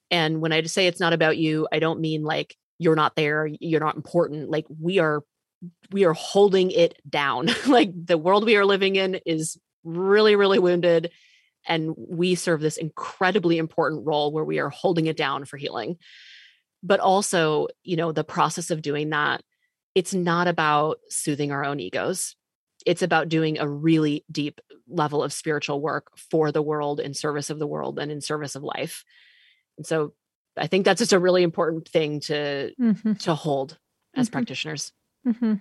And when I say it's not about you, I don't mean like you're not there, you're not important. Like we are we are holding it down. [laughs] like the world we are living in is really really wounded and we serve this incredibly important role where we are holding it down for healing. But also, you know, the process of doing that it's not about soothing our own egos. It's about doing a really deep level of spiritual work for the world in service of the world and in service of life. And so I think that's just a really important thing to mm-hmm. to hold as mm-hmm. practitioners. Mm-hmm.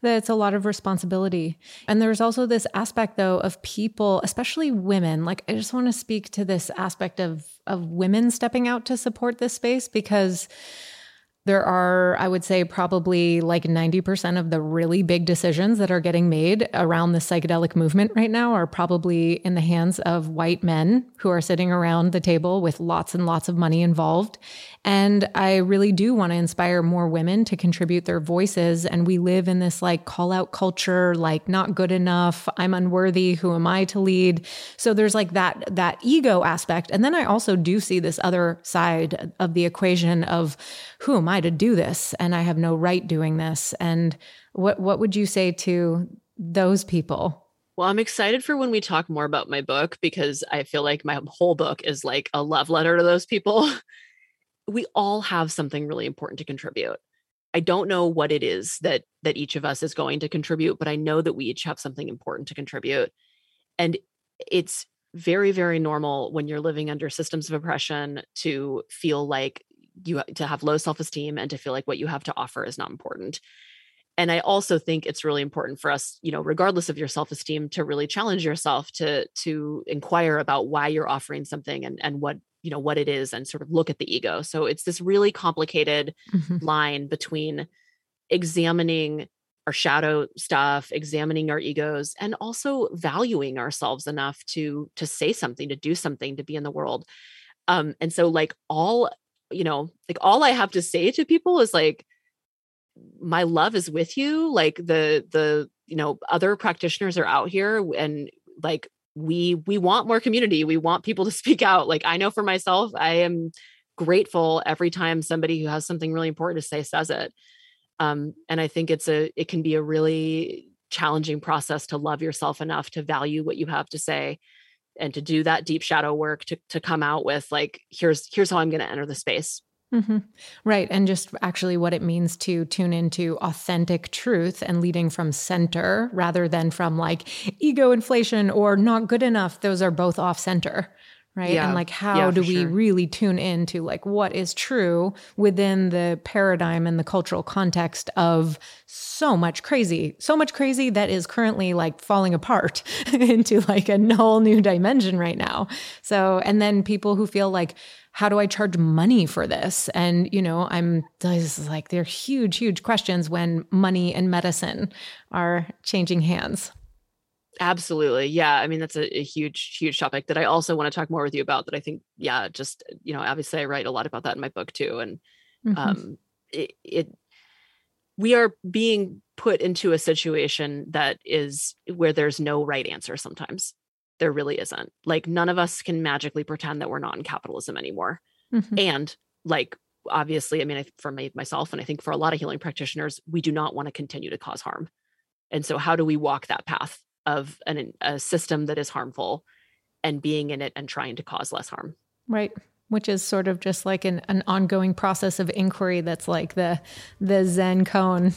That it's a lot of responsibility. And there's also this aspect though of people, especially women. Like I just want to speak to this aspect of of women stepping out to support this space because there are, I would say, probably like 90% of the really big decisions that are getting made around the psychedelic movement right now are probably in the hands of white men who are sitting around the table with lots and lots of money involved. And I really do want to inspire more women to contribute their voices. And we live in this like call out culture, like not good enough. I'm unworthy. Who am I to lead? So there's like that, that ego aspect. And then I also do see this other side of the equation of who am I to do this? And I have no right doing this. And what, what would you say to those people? Well, I'm excited for when we talk more about my book because I feel like my whole book is like a love letter to those people. [laughs] we all have something really important to contribute. I don't know what it is that that each of us is going to contribute, but I know that we each have something important to contribute. And it's very very normal when you're living under systems of oppression to feel like you to have low self-esteem and to feel like what you have to offer is not important. And i also think it's really important for us you know regardless of your self-esteem to really challenge yourself to to inquire about why you're offering something and and what you know what it is and sort of look at the ego. So it's this really complicated mm-hmm. line between examining our shadow stuff examining our egos and also valuing ourselves enough to to say something to do something to be in the world. Um and so like all you know like all i have to say to people is like my love is with you. Like the the you know other practitioners are out here and like we we want more community. We want people to [laughs] speak out. Like i know for myself i am grateful every time somebody who has something really important to say says it. Um, and i think it's a it can be a really challenging process to love yourself enough to value what you have to say and to do that deep shadow work to to come out with like here's here's how i'm going to enter the space Mm-hmm. Right. And just actually what it means to tune into authentic truth and leading from center rather than from like ego inflation or not good enough. Those are both off center. Right. Yeah. And like, how yeah, do we sure. really tune into like what is true within the paradigm and the cultural context of so much crazy, so much crazy that is currently like falling apart [laughs] into like a whole new dimension right now. So, and then people who feel like, how do I charge money for this? And, you know, I'm this is like they're huge, huge questions when money and medicine are changing hands. Absolutely. Yeah. I mean, that's a, a, huge, huge topic that I also want to talk more with you about that I think, yeah, just, you know, obviously I write a lot about that in my book too. And mm-hmm. um it, it we are being put into a situation that is where there's no right answer sometimes there really isn't. Like none of us can magically pretend that we're not in capitalism anymore. Mm-hmm. And like obviously, I mean, for me myself, and I think for a lot of healing practitioners, we do not want to continue to cause harm. And so, how do we walk that path of an, a system that is harmful and being in it and trying to cause less harm? Right. Which is sort of just like an, an ongoing process of inquiry that's like the the zen koan,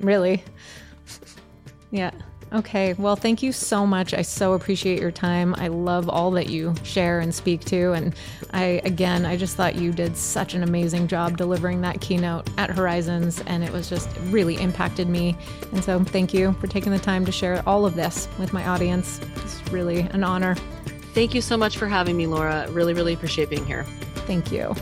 really. [laughs] Yeah Okay. Well, thank you so much. I so appreciate your time. I love all that you share and speak to. And I, again, I just thought you did such an amazing job delivering that keynote at Horizons. And it was just it really impacted me. And so thank you for taking the time to share all of this with my audience. It's really an honor. Thank you so much for having me, Laura. Really, really appreciate being here. Thank you.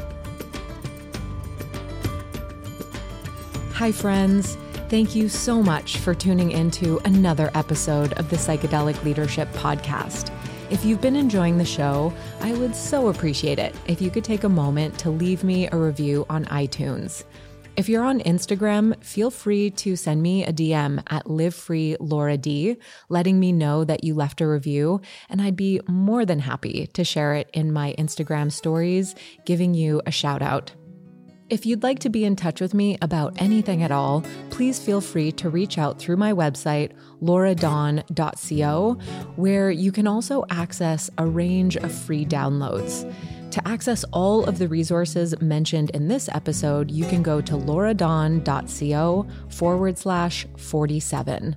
Hi, friends. Thank you so much for tuning into another episode of the Psychedelic Leadership Podcast. If you've been enjoying the show, I would so appreciate it if you could take a moment to leave me a review on iTunes. If you're on Instagram, feel free to send me a DM at Live Free Laura D, letting me know that you left a review, and I'd be more than happy to share it in my Instagram stories, giving you a shout out. If you'd like to be in touch with me about anything at all, please feel free to reach out through my website, lauradawn.co, where you can also access a range of free downloads. To access all of the resources mentioned in this episode, you can go to lauradawn.co forward slash 47.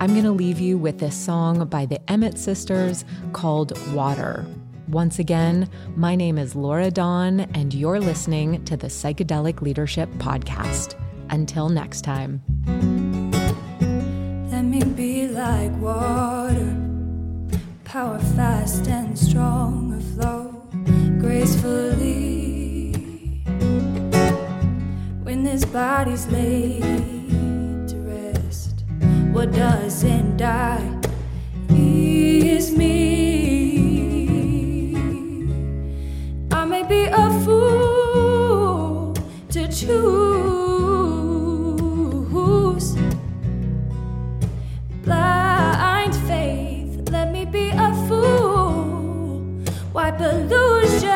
I'm going to leave you with this song by the Emmett Sisters called Water. Once again, my name is Laura Dawn, and you're listening to the Psychedelic Leadership Podcast. Until next time. Let me be like water, power fast and strong, aflow gracefully. When this body's laid to rest, what doesn't die is me may be a fool to choose blind faith. Let me be a fool. Why illusion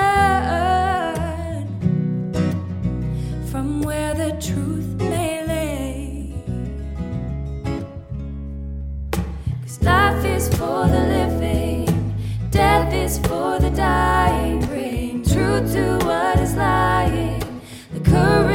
from where the truth may lay? Cause life is for the living, death is for the dying to what is lying, the courage.